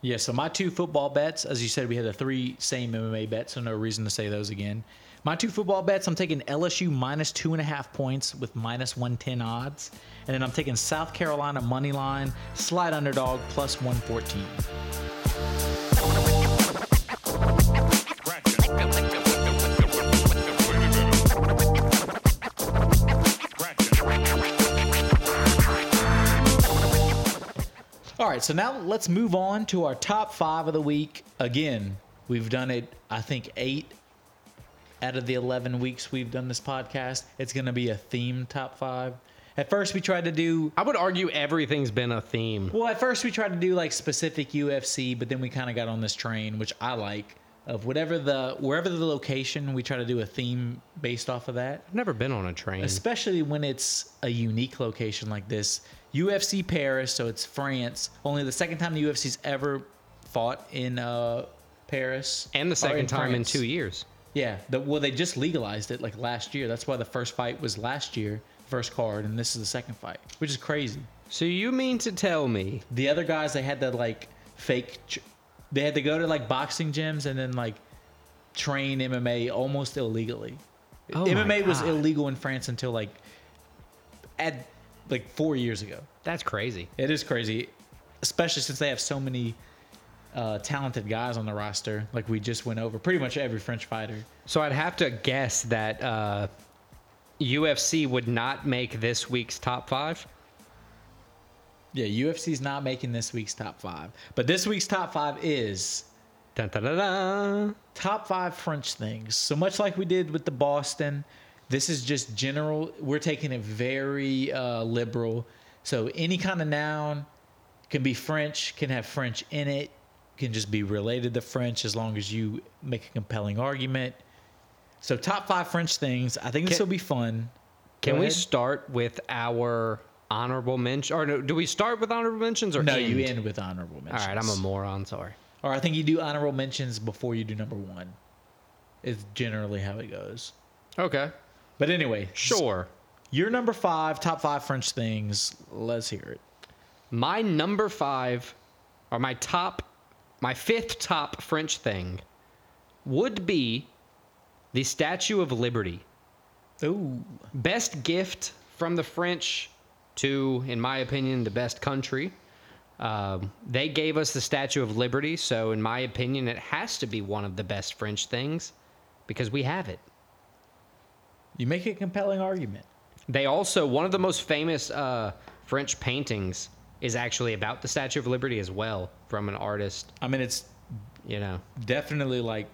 Yeah, so my two football bets, as you said, we had the three same MMA bets, so no reason to say those again. My two football bets, I'm taking LSU minus two and a half points with minus 110 odds. And then I'm taking South Carolina money line, slight underdog, plus 114. All right, so now let's move on to our top five of the week. Again, we've done it, I think, eight out of the 11 weeks we've done this podcast. It's going to be a theme top five. At first, we tried to do, I would argue everything's been a theme. well, at first, we tried to do like specific UFC, but then we kind of got on this train, which I like, of whatever the, wherever the location, we try to do a theme based off of that. I've never been on a train. Especially when it's a unique location like this. UFC Paris, so it's France. Only the second time the UFC's ever fought in uh, Paris. And the second time in two years. Yeah, the, well, they just legalized it like last year. That's why the first fight was last year, first card, and this is the second fight, which is crazy. So you mean to tell me The other guys, they had to like fake, they had to go to like boxing gyms and then like train MMA almost illegally. Oh MMA was illegal in France until like at like four years ago. that's crazy? It is crazy, especially since they have so many uh, talented guys on the roster. Like we just went over pretty much every French fighter. So I'd have to guess that uh, UFC would not make this week's top five. Yeah, UFC's not making this week's top five, but this week's top five is Dun, dun, dun, top five French things. So much like we did with the Boston, this is just general. We're taking it very uh, liberal. So any kind of noun can be French, can have French in it, can just be related to French as long as you make a compelling argument. So top five French things. I think this will be fun. Can Go we ahead. start with our honorable mention? Or no, do we start with honorable mentions or No, end? you end with honorable All mentions. right, I'm a moron. Sorry. Or I think you do honorable mentions before you do number one. Is generally how it goes. Okay. But anyway, Sure. Your number five, top five French things. Let's hear it. My number five, or my top, my fifth top French thing would be the Statue of Liberty. Ooh. Best gift from the French to, in my opinion, the best country. Um, they gave us the Statue of Liberty, so in my opinion, it has to be one of the best French things because we have it. You make a compelling argument. They also one of the most famous uh, French paintings is actually about the Statue of Liberty as well from an artist. I mean, it's You know, definitely like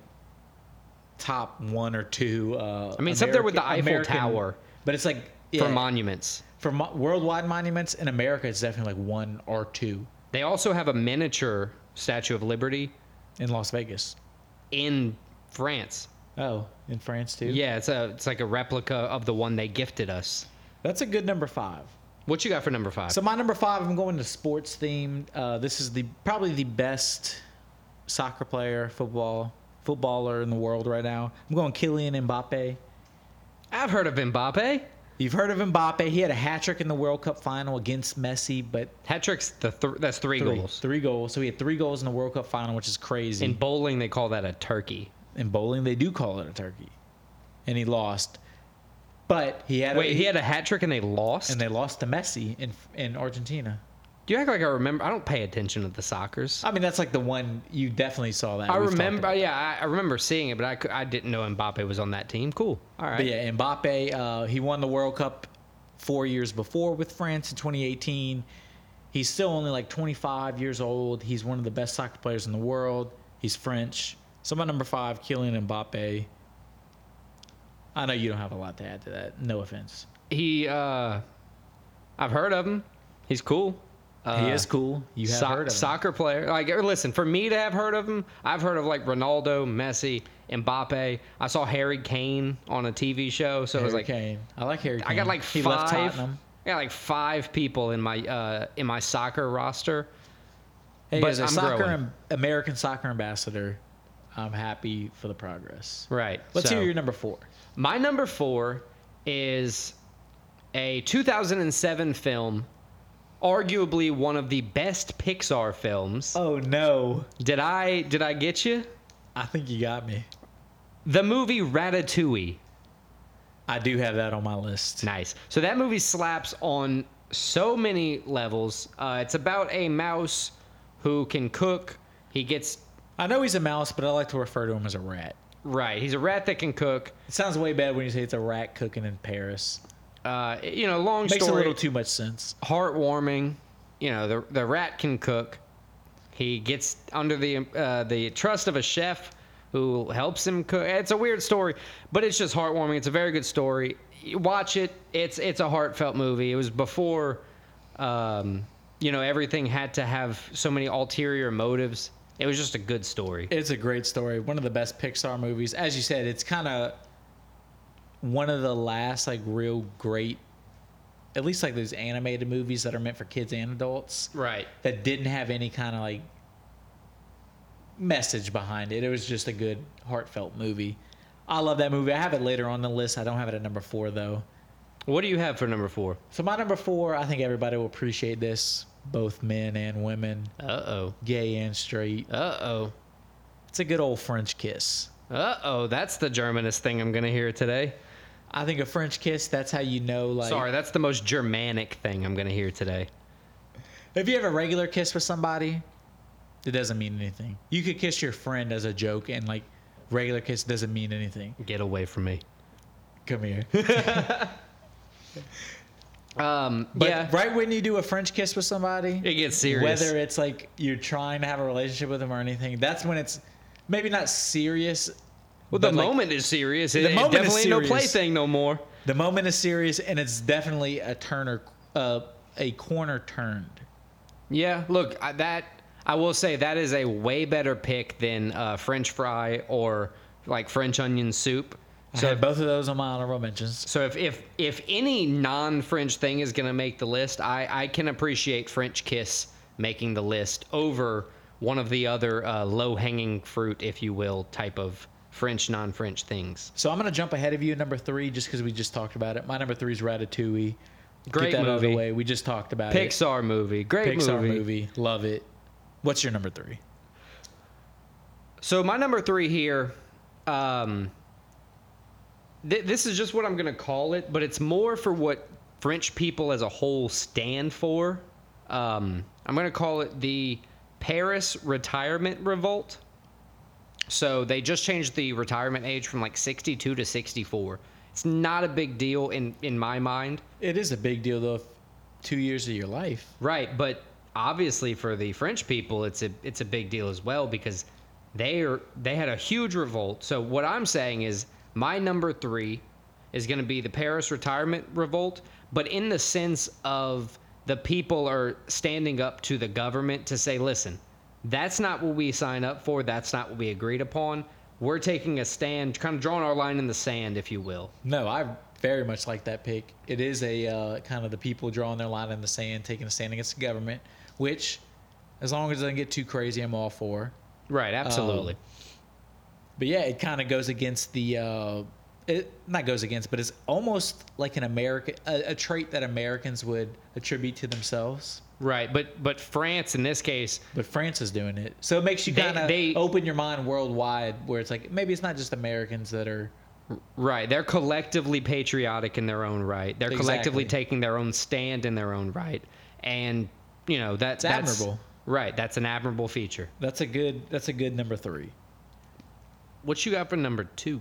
top one or two. Uh, I mean, it's up there with the American- Eiffel Tower but it's like for yeah, monuments. for mo- worldwide monuments in America, it's definitely like one or two They also have a miniature Statue of Liberty in Las Vegas. in France. Oh, in France too. Yeah, it's a it's like a replica of the one they gifted us. that's a good number five. What you got for number five? So my number five, I'm going to sports theme. Uh, this is the probably the best soccer player, football footballer in the world right now. I'm going Kylian Mbappe. I've heard of Mbappe. You've heard of Mbappe. He had a hat trick in the World Cup final against Messi, but Hat tricks the th- that's three, three, goals. three goals. So he had three goals in the World Cup final, which is crazy. In, bowling, they call that a turkey. Bowling, they do call it a turkey, and he lost. But he had Wait, a, he had a hat trick and they lost. and they lost to Messi in in Argentina. Do you act like I remember? I don't pay attention to the soccer's. I mean, that's like the one you definitely saw that. I remember, yeah, I, I remember seeing it, but I, I didn't know Mbappe was on that team. Cool. All right. But yeah, Mbappe, uh, he won the World Cup four years before with France in 2018. He's still only like 25 years old. He's one of the best soccer players in the world. He's French. So my number five, Kylian Mbappe. I know you don't have a lot to add to that. No offense. He, uh, I've heard of him. He's cool. Uh, he is cool. You have so- heard of him. soccer player. Like, er, listen, for me to have heard of him, I've heard of like Ronaldo, Messi, Mbappe. I saw Harry Kane on a TV show, so it was like Kane. I like Harry Kane. I got like he left five. Tottenham. I got like five people in my uh, in my soccer roster. Hey, But as a I'm soccer growing. am- American soccer ambassador, I'm happy for the progress. Right. Let's so- hear your number four. My number four is a 2007 film, arguably one of the best Pixar films. Oh no! Did I did I get you? I think you got me. The movie Ratatouille. I do have that on my list. Nice. So that movie slaps on so many levels. Uh, it's about a mouse who can cook. He gets I know he's a mouse, but I like to refer to him as a rat. right. He's a rat that can cook. It sounds way bad when you say it's a rat cooking in Paris. Uh, you know, long Makes story. a little too much sense. heartwarming. You know, the the rat can cook. He gets under the uh, the trust of a chef who helps him cook. It's a weird story, but it's just heartwarming. It's a very good story. You watch it. It's it's a heartfelt movie. It was before, um, you know, everything had to have so many ulterior motives. It was just a good story. It's a great story. One of the best Pixar movies. As you said, it's kind of one of the last like real great, at least like those animated movies that are meant for kids and adults Right. that didn't have any kind of like message behind it. It was just a good heartfelt movie. I love that movie. I have it later on the list. I don't have it at number four though. What do you have for number four? So my number four, I think everybody will appreciate this, both men and women, Uh oh. gay and straight. Uh oh. It's a good old French kiss. Uh oh. That's the Germanest thing I'm gonna hear today. I think a French kiss, that's how you know like Sorry, that's the most Germanic thing I'm gonna hear today. if you have a regular kiss with somebody, it doesn't mean anything. You could kiss your friend as a joke and like regular kiss doesn't mean anything. Get away from me. Come here. Um, But yeah, right when you do a French kiss with somebody, it gets serious. whether it's like you're trying to have a relationship with them or anything, that's when it's maybe not serious. well, the like, moment is serious. the It, it moment is definitely no serious. plaything no more. The moment is serious, and it's definitely a turner, uh, a corner turned. Yeah, look, I, that I will say that is a way better pick than uh, French fry or like French onion soup. I So had both of those on my honorable mentions. So if if if any non-French thing is gonna make the list, I I can appreciate French kiss making the list over one of the other uh, low-hanging fruit, if you will, type of French non-French things. So I'm gonna jump ahead of you number three, just because we just talked about it. My number three is Ratatouille. Great Get that out of the movie. way. We just talked about it. Pixar movie, great Pixar movie. movie. Love it. What's your number three? So my number three here, um, th- this is just what I'm gonna call it, but it's more for what French people as a whole stand for. Um, I'm gonna call it the Paris Retirement Revolt. So they just changed the retirement age from like 62 to 64. It's not a big deal in in my mind, It is a big deal though. Two years of your life. right? But obviously for the French people, it's a it's a big deal as well because they are they had a huge revolt. So what I'm saying is my number three is going to be the Paris retirement revolt, but in the sense of the people are standing up to the government to say, listen, that's not what we sign up for. That's not what we agreed upon. We're taking a stand, kind of drawing our line in the sand, if you will. No, I very much like that pick. It is a uh, kind of the people drawing their line in the sand, taking a stand against the government, which, as long as it doesn't get too crazy, I'm all for. Right, absolutely. Um, but yeah, it kind of goes against the. Uh, it not goes against, but it's almost like an American a, a trait that Americans would attribute to themselves. right, but but France in this case, But France is doing it, so it makes you kind of open your mind worldwide, where it's like maybe it's not just Americans that are. right, they're collectively patriotic in their own right. They're collectively taking their own stand in their own right, and you know that that's admirable. Right, that's an admirable feature. That's a good. That's a good number three. What you got for number two?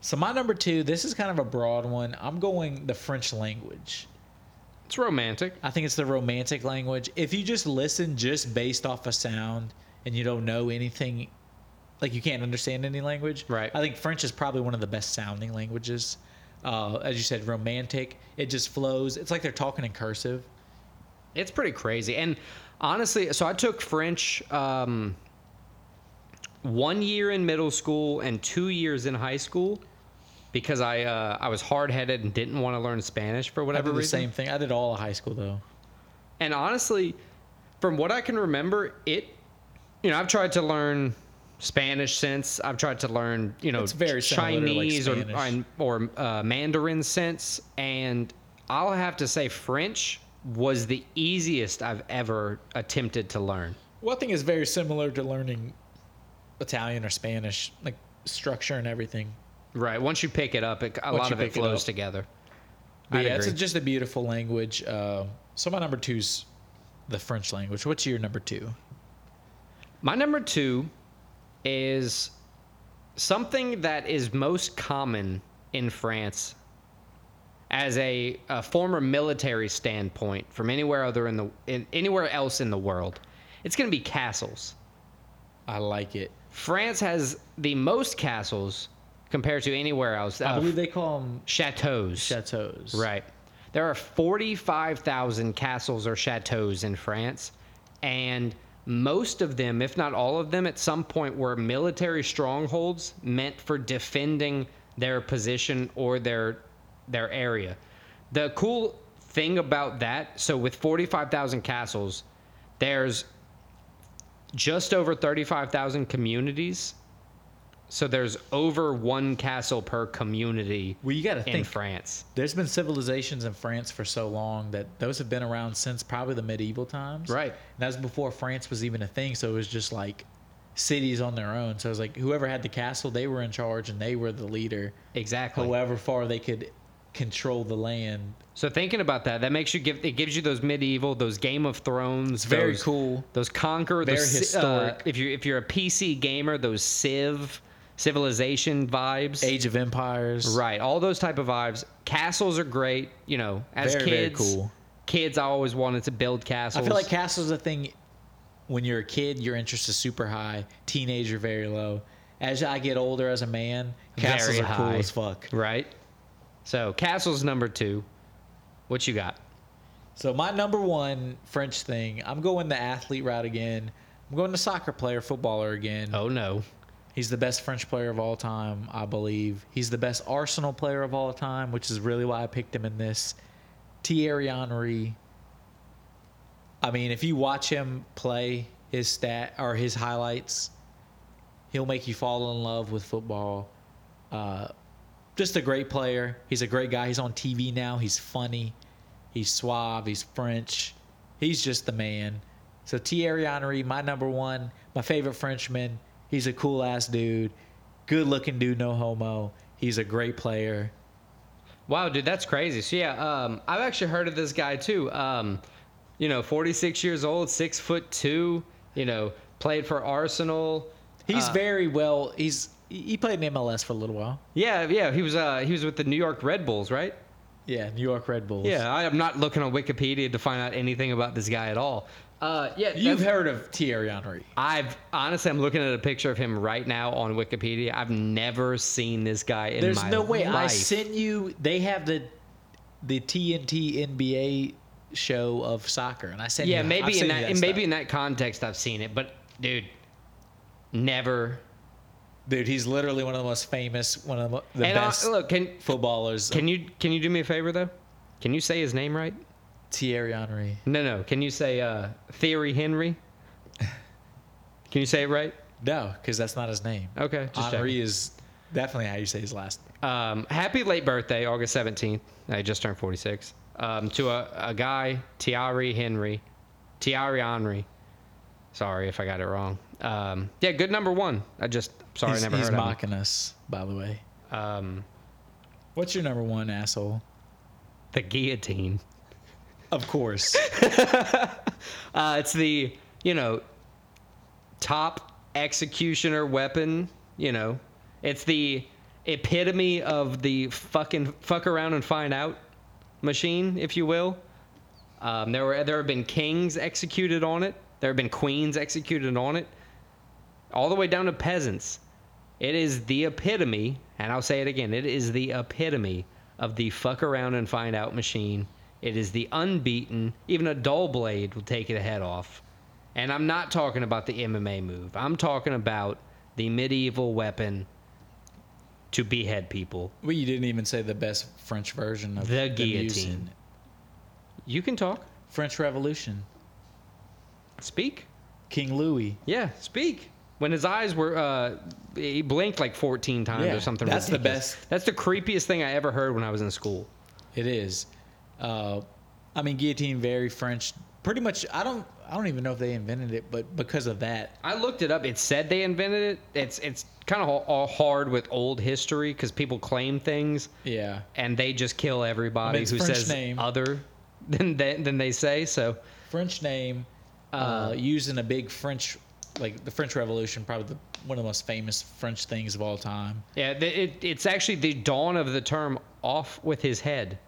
So my number two, this is kind of a broad one. I'm going the French language. It's romantic. I think it's the romantic language. If you just listen just based off a sound and you don't know anything, like you can't understand any language, Right. I think French is probably one of the best sounding languages. Uh, as you said, romantic. It just flows. It's like they're talking in cursive. It's pretty crazy. And honestly, so I took French um, one year in middle school and two years in high school because I uh, I was hard headed and didn't want to learn Spanish for I whatever did the reason. same thing. I did all of high school though. And honestly, from what I can remember, it, you know, I've tried to learn Spanish since. I've tried to learn, you know, It's very similar to, like, Chinese or or uh, Mandarin since. And I'll have to say, French was the easiest I've ever attempted to learn. Well, I think it's very similar to learning Italian or Spanish, like structure and everything. Right. Once you pick it up, it, a Once lot of it pick it flows together. But yeah, it's just a beautiful language. Uh, so my number two's the French language. What's your number two? My number two is something that is most common in France as a, a former military standpoint from anywhere other in the in, anywhere else in the world. It's going to be castles. I like it. France has the most castles compared to anywhere else. I Uh, believe they call them chateaus. chateaus. Right. There are 45,000 castles or chateaus in France, and most of them, if not all of them, at some point were military strongholds meant for defending their position or their their area. The cool thing about that, so with 45,000 castles, there's just over 35,000 communities. So there's over one castle per community Well, you got to think. France. There's been civilizations in France for so long that those have been around since probably the medieval times. Right. And that was before France was even a thing. So it was just like cities on their own. So it was like whoever had the castle, they were in charge and they were the leader. Exactly. However far they could control the land. So thinking about that, that makes you give it gives you those medieval, those Game of Thrones, very those, cool. Those Conquer, Very those, historic. Uh, if you if you're a PC gamer, those Civ, Civilization vibes. Age of Empires. Right, all those type of vibes. Castles are great. You know, as Very, very kids, cool. kids, I always wanted to build castles. I feel like castles are a thing. When you're a kid, your interest is super high. Teenager, very low. As I get older, as a man, castles Very are cool as fuck. right. So castles number two. What you got? So my number one French thing, I'm going the athlete route again. I'm going the soccer player, footballer again. Oh no. He's the best French player of all time, I believe. He's the best Arsenal player of all time, which is really why I picked him in this. Thierry Henry. I mean, if you watch him play his stat or his highlights, he'll make you fall in love with football. Uh, just a great player. He's a great guy. He's on TV now. He's funny. He's suave. He's French. He's just the man. So Thierry Henry, my number one, my favorite Frenchman. He's a cool ass dude. Good looking dude, no homo. He's a great player. Wow, dude, that's crazy. So yeah, um, I've actually heard of this guy too. Um, you know, 46 years old, six foot two. You know, played for Arsenal. He's Uh, very well. He's he played in MLS for a little while. Yeah, yeah. He was uh, he was with the New York Red Bulls, right? Yeah, New York Red Bulls. Yeah, I am not looking on Wikipedia to find out anything about this guy at all. Uh, yeah, You've heard of Thierry Henry. I've honestly, I'm looking at a picture of him right now on Wikipedia. I've never seen this guy in my life. There's my no way. I life. sent you. They have the the TNT NBA show of soccer, and I sent Yeah, you. Maybe in sent that, maybe in that context, I've seen it, but dude, never. Dude, he's literally one of the most famous, one of the, the and best look, can footballers. can you can you do me a favor though? Can you say his name right? Thierry Henry. No, no. Can you say uh, Theory Henry? Can you say it right? No, because that's not his name. Okay, just Henry is definitely how you say his last name. Um, happy late birthday, August 17th. I just turned 46. Um, to a, a guy, Thierry Henry. Thierry Henry. Sorry if I got it wrong. Um, yeah, good number one. I just, sorry, he's I never he's heard of mocking us, by the way. Um, What's your number one asshole? the guillotine. Of course. Uh, it's the, you know, top executioner weapon. You know, it's the epitome of the fucking fuck around and find out machine, if you will. Um, there were there have been kings executed on it. There have been queens executed on it, all the way down to peasants. It is the epitome, and I'll say it again. It is the epitome of the fuck around and find out machine. It is the unbeaten. Even a dull blade will take it a head off. And I'm not talking about the MMA move. I'm talking about the medieval weapon to behead people. well, you didn't even say the best French version of The guillotine. using You can talk. French Revolution. Speak. King Louis. Yeah, speak. When his eyes were, uh, he blinked like 14 times Yeah, or something. that's the ridiculous. best. That's the creepiest thing I ever heard when I was in school. It is. Uh, I mean, guillotine very French. Pretty much. I don't. I don't even know if they invented it, but because of that, I looked it up. It said they invented it. It's it's kind of all hard with old history because people claim things yeah. and they just kill everybody it's who French says name. other than they, than they say. So French name, uh, used in a big French, like the French Revolution, probably the, one of the most famous French things of all time. yeah, it, it's actually the dawn of the term "off with his head."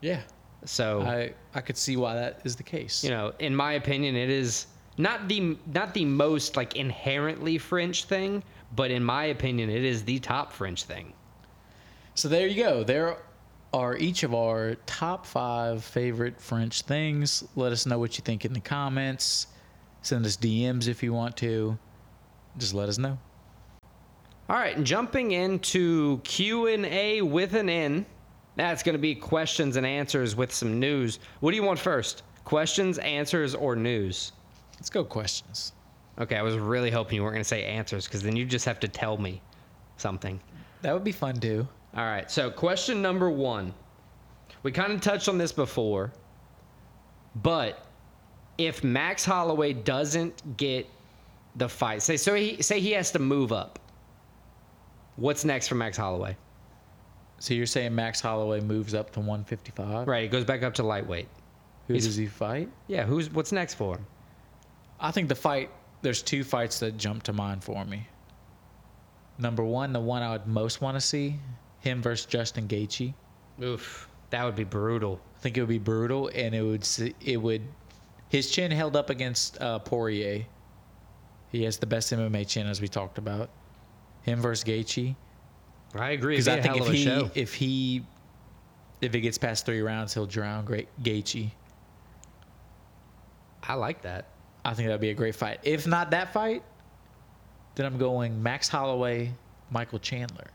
Yeah, So I I could see why that is the case. you know, in my opinion, it is not the not the most like inherently French thing, but in my opinion, it is the top French thing. So there you go. There are each of our top five favorite French things. Let us know what you think in the comments. Send us DMs if you want to. Just let us know. All right, and jumping into Q and A with an N. That's going to be questions and answers with some news. What do you want first? Questions, answers, or news? Let's go questions. Okay, I was really hoping you weren't going to say answers because then you just have to tell me something. That would be fun too. All right, so question number one. We kind of touched on this before, but if Max Holloway doesn't get the fight, say so he say he has to move up. What's next for Max Holloway? So you're saying Max Holloway moves up to 155? Right, he goes back up to lightweight. Who He's- does he fight? Yeah, who's what's next for him? I think the fight. There's two fights that jump to mind for me. Number one, the one I would most want to see, him versus Justin Gaethje. Oof, that would be brutal. I think it would be brutal, and it would it would his chin held up against uh, Poirier. He has the best MMA chin, as we talked about. Him versus Gaethje, I agree. because I think if he show. if he if it gets past three rounds, he'll drown Great Gaethje. I like that. I think that'd be a great fight. If not that fight, then I'm going Max Holloway, Michael Chandler.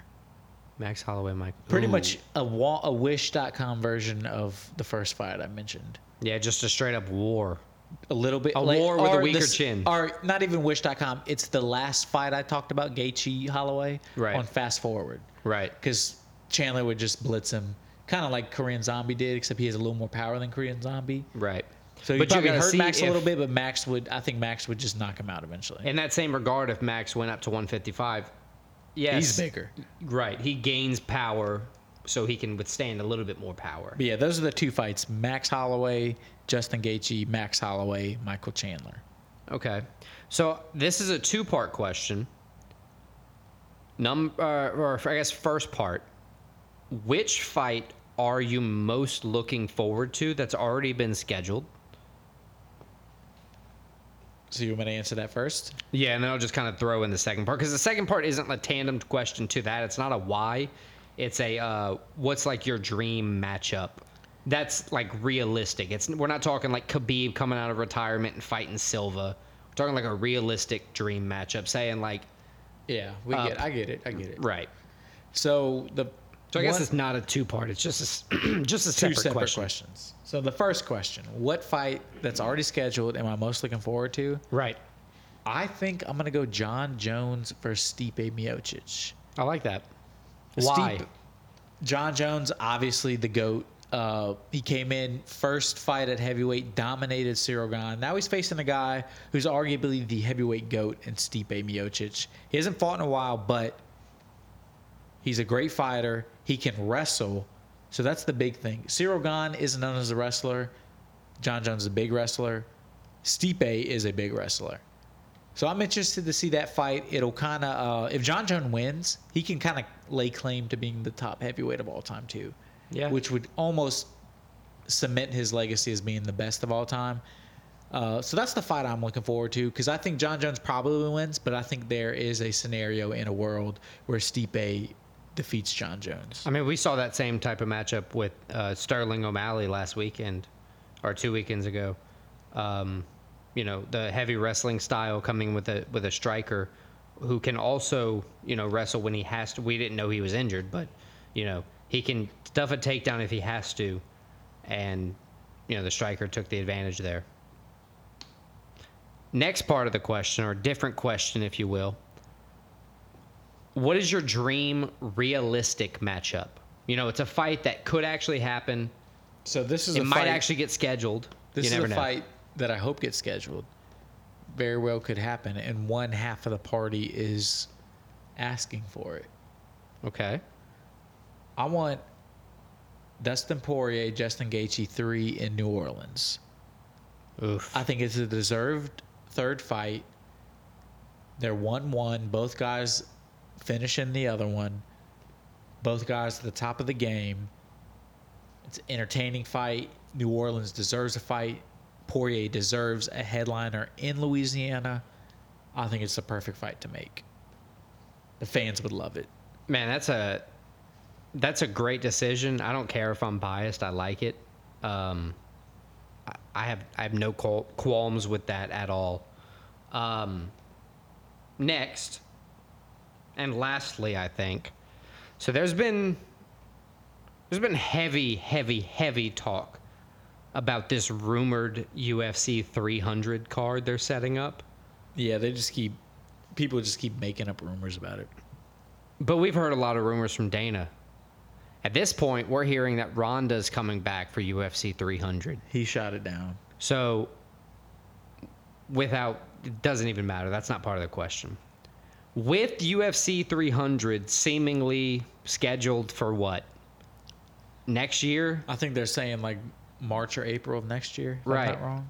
Max Holloway, Mike. Pretty Ooh. much a, wa- a wish.com version of the first fight I mentioned. Yeah, just a straight up war. A little bit. A war with a weaker this- chin. Or not even wish.com. It's the last fight I talked about, Gaethje Holloway, Right. on Fast Forward. Right. Because Chandler would just blitz him, kind of like Korean Zombie did, except he has a little more power than Korean Zombie. Right. So you But you gotta hurt Max a little bit, but Max would, I think Max would just knock him out eventually. In that same regard, if Max went up to 155, yes, He's bigger. Right. He gains power, so he can withstand a little bit more power. But yeah, those are the two fights: Max Holloway, Justin Gaethje, Max Holloway, Michael Chandler. Okay. So this is a two-part question. Num uh, or I guess first part. Which fight are you most looking forward to that's already been scheduled? So you want me to answer that first? Yeah, and then I'll just kind of throw in the second part because the second part isn't a tandem question to that. It's not a why. It's a uh, what's like your dream matchup. That's like realistic. It's we're not talking like Khabib coming out of retirement and fighting Silva. We're talking like a realistic dream matchup. Saying like Yeah, we Uh, get. I get it. I get it. right. So the So I guess one- it's not a two part. It's just a just a two separate, separate question. questions. So the first question: What fight that's already scheduled am I most looking forward to? Right. I think I'm gonna go Jon Jones versus Stipe Miocic. I like that. Why? Stipe- Jon Jones, obviously the goat. Uh, he came in first fight at heavyweight, dominated Ciryl Gane. Now he's facing a guy who's arguably the heavyweight goat in Stipe Miocic. He hasn't fought in a while, but he's a great fighter. He can wrestle, so that's the big thing. Ciryl Gane isn't known as a wrestler. Jon Jones is a big wrestler. Stipe is a big wrestler. So I'm interested to see that fight. It'll kind of, uh, if Jon Jones wins, he can kind of lay claim to being the top heavyweight of all time too. Yeah. Which would almost cement his legacy as being the best of all time. Uh, so that's the fight I'm looking forward to because I think Jon Jones probably wins, but I think there is a scenario in a world where Stipe defeats Jon Jones. I mean, we saw that same type of matchup with uh, Sterling O'Malley last weekend, or two weekends ago. Um, you know, the heavy wrestling style coming with a with a striker who can also you know wrestle when he has to. We didn't know he was injured, but you know he can stuff a takedown if he has to, and you know the striker took the advantage there. Next part of the question, or different question, if you will. What is your dream realistic matchup? You know, it's a fight that could actually happen. So this is It a might fight, actually get scheduled. This you is never a know. fight that I hope gets scheduled. Very well could happen, and one half of the party is asking for it. Okay. I want Dustin Poirier, Justin Gaethje three in New Orleans. Oof. I think it's a deserved third fight. They're one one. Both guys finishing the other one. Both guys at the top of the game. It's an entertaining fight. New Orleans deserves a fight. Poirier deserves a headliner in Louisiana. I think it's the perfect fight to make. The fans would love it. Man, that's a that's a great decision. I don't care if I'm biased. I like it. Um, I, have I have no qualms with that at all. Um, next, and lastly, I think so. There's been there's been heavy, heavy, heavy talk about this rumored UFC 300 card they're setting up. Yeah, they just keep people just keep making up rumors about it. But we've heard a lot of rumors from Dana. At this point, we're hearing that Ronda's coming back for UFC 300. He shot it down. So, without, it doesn't even matter. That's not part of the question. With UFC 300 seemingly scheduled for what? Next year? I think they're saying like March or April of next year. Right. Wrong.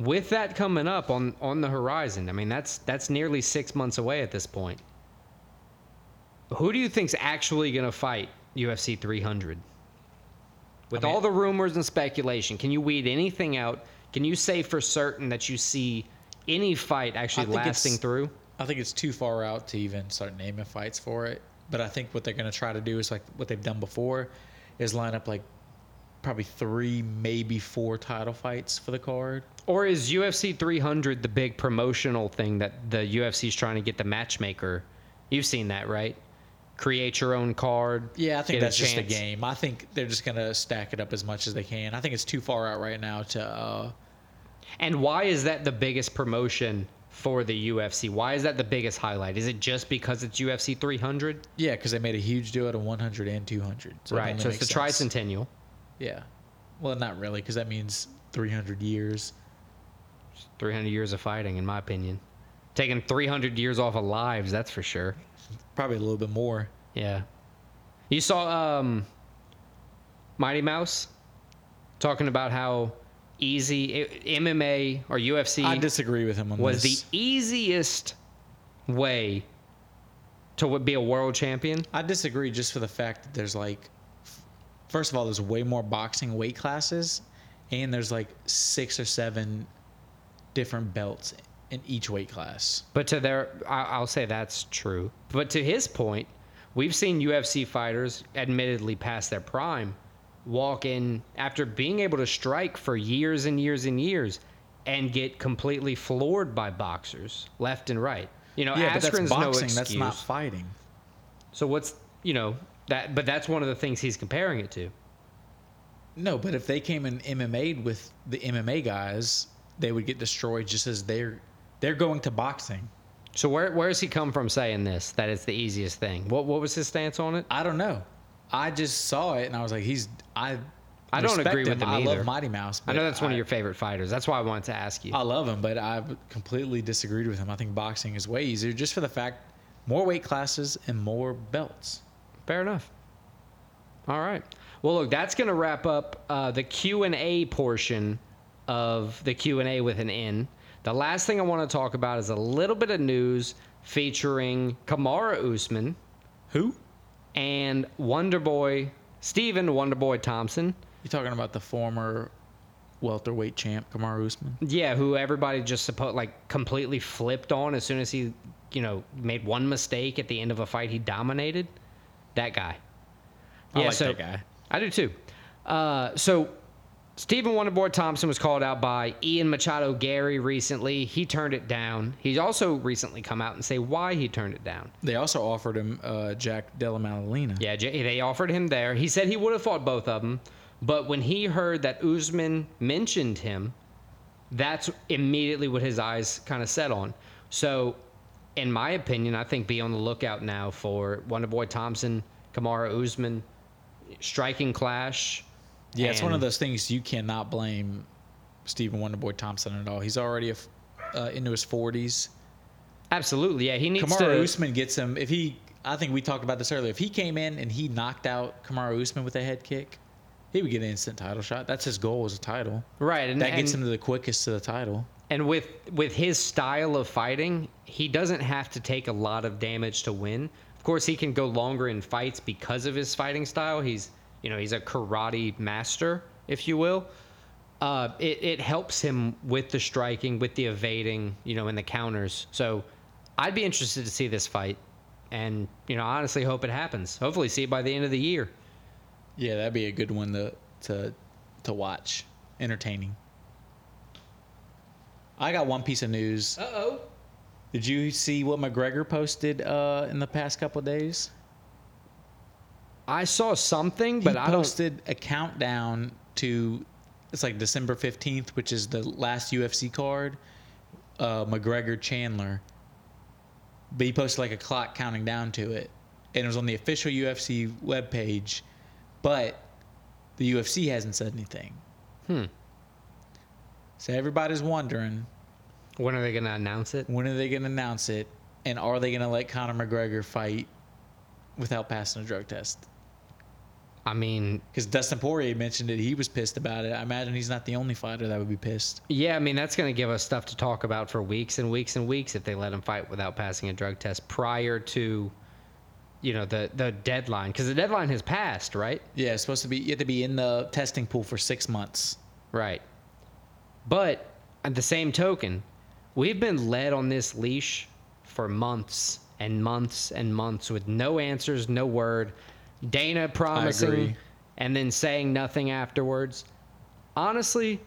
With that coming up on, on the horizon, I mean, that's that's nearly six months away at this point. Who do you think's actually going to fight UFC 300? With I mean- all the rumors and speculation, can you weed anything out? Can you say for certain that you see any fight actually lasting through? I think it's too far out to even start naming fights for it. But I think what they're going to try to do is like what they've done before, is line up like probably three, maybe four title fights for the card. Or is UFC 300 the big promotional thing that the UFC is trying to get the matchmaker? You've seen that, right? Create your own card. Yeah, I think that's just a game. I think they're just going to stack it up as much as they can. I think it's too far out right now to. Uh, And why is that the biggest promotion for the UFC? Why is that the biggest highlight? Is it just because it's UFC 300? yeah, because they made a huge deal out of 100 and 200. So right. So it's the sense. tricentennial. Yeah. Well, not really, because that means 300 years. 300 years of fighting, in my opinion. Taking 300 years off of lives, that's for sure. Probably a little bit more. Yeah. You saw um, Mighty Mouse talking about how easy i- MMA or UFC I disagree with him on was this. the easiest way to be a world champion. I disagree just for the fact that there's like, first of all, there's way more boxing weight classes, and there's like six or seven different belts in each weight class. But to their, I'll say that's true. But to his point, we've seen UFC fighters, admittedly past their prime, walk in after being able to strike for years and years and years, and get completely floored by boxers left and right. You know, Yeah, but that's Askren's no boxing. excuse. that's not fighting. so what's you know that? But that's one of the things he's comparing it to. No, but if they came in MMA'd with the MMA guys, they would get destroyed just as they're they're going to boxing. So where where has he come from saying this? That it's the easiest thing. What what was his stance on it? I don't know. I just saw it and I was like, he's I. I don't agree with him I either. love Mighty Mouse. I know that's one of your favorite fighters. That's why I wanted to ask you. I love him, but I completely disagreed with him. I think boxing is way easier just for the fact more weight classes and more belts. Fair enough. All right. Well, look, that's going to wrap up uh, the Q and A portion of the Q and A with an N. The last thing I want to talk about is a little bit of news featuring Kamaru Usman Who? And Wonder Wonderboy Stephen Wonderboy Thompson. You talking about the former welterweight champ Kamaru Usman? Yeah, who everybody just supposed like completely flipped on as soon as he, you know, made one mistake at the end of a fight he dominated. That guy. I like that guy. I do too. Uh, so Stephen Wonderboy Thompson was called out by Ian Machado Garry recently. He turned it down. He's also recently come out and say why he turned it down. They also offered him uh, Jack Della Maddalena. Yeah, they offered him there. He said he would have fought both of them, but when he heard that Usman mentioned him, that's immediately what his eyes kind of set on. So, in my opinion, I think be on the lookout now for Wonderboy Thompson, Kamaru Usman, striking clash. Yeah, it's one of those things you cannot blame Stephen Wonderboy Thompson at all. He's already a uh, into his 40s. Absolutely, yeah. He needs Kamaru to. Usman gets him. If he, I think we talked about this earlier. If he came in and he knocked out Kamaru Usman with a head kick, he would get an instant title shot. That's his goal as a title. Right, and That gets and- him to the quickest to the title. And with with his style of fighting, he doesn't have to take a lot of damage to win. Of course, he can go longer in fights because of his fighting style. He's you know he's a karate master, if you will. Uh, it it helps him with the striking, with the evading, you know, and the counters. So, I'd be interested to see this fight, and you know, honestly, hope it happens. Hopefully, see it by the end of the year. Yeah, that'd be a good one to to to watch. Entertaining. I got one piece of news. Uh oh. Did you see what McGregor posted uh, in the past couple of days? I saw something, He but I don't. posted a countdown to it's like December fifteenth, which is the last UFC card. Uh, McGregor Chandler, but he posted like a clock counting down to it, and it was on the official UFC webpage, but the UFC hasn't said anything. Hmm. So everybody's wondering When are they going to announce it? when are they going to announce it, and are they going to let Conor McGregor fight without passing a drug test? I mean, Because Dustin Poirier mentioned it, he was pissed about it. I imagine he's not the only fighter that would be pissed. Yeah, I mean that's going to give us stuff to talk about for weeks and weeks and weeks if they let him fight without passing a drug test prior to, you know, the the deadline because the deadline has passed, right? Yeah, it's supposed to be you have to be in the testing pool for six months. Right. But at the same token, we've been led on this leash for months and months and months with no answers, no word. Dana promising and then saying nothing afterwards. Honestly,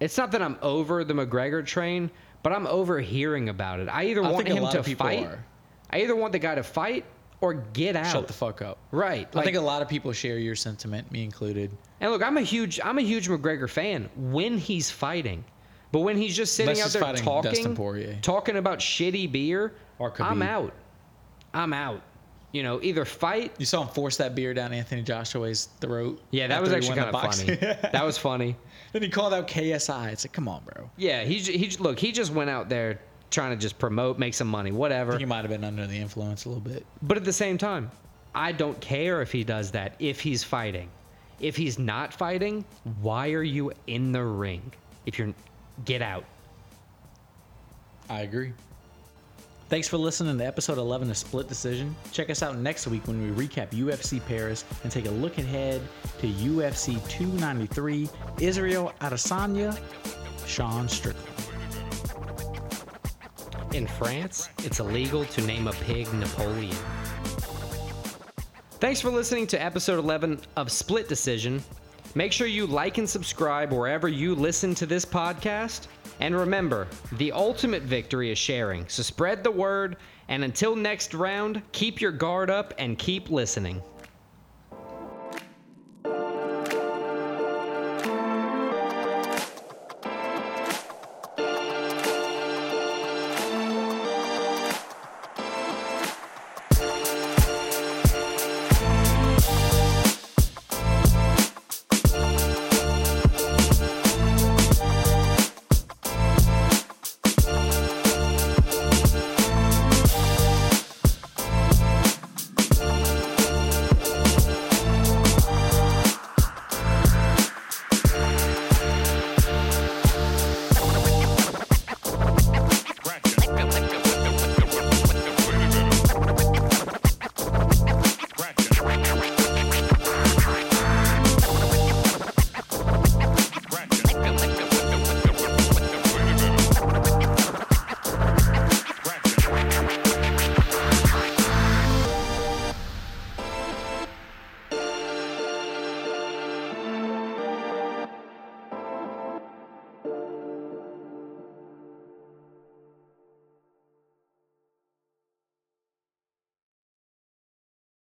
it's not that I'm over the McGregor train, but I'm over hearing about it. I either I want him to fight. are. I either want the guy to fight or get out. Shut the fuck up. right. I think a lot of people share your sentiment, me included. And look, I'm a huge I'm a huge McGregor fan when he's fighting. But when he's just sitting Unless out there talking talking about shitty beer, Or I'm out. I'm out. You know, either fight. You saw him force that beer down Anthony Joshua's throat. Yeah, that was actually kind of funny. that was funny. then he called out KSI. It's like, come on, bro. Yeah, he he look, he just went out there trying to just promote, make some money, whatever. he might have been under the influence a little bit. But at the same time, I don't care if he does that if he's fighting. If he's not fighting, why are you in the ring? If you're get out. I agree. Thanks for listening to episode 11 of Split Decision. Check us out next week when we recap UFC Paris and take a look ahead to UFC 293 Israel Adesanya, Sean Strickland. In France, it's illegal to name a pig Napoleon. Thanks for listening to episode 11 of Split Decision. Make sure you like and subscribe wherever you listen to this podcast. And remember, the ultimate victory is sharing. So spread the word, and until next round, keep your guard up and keep listening.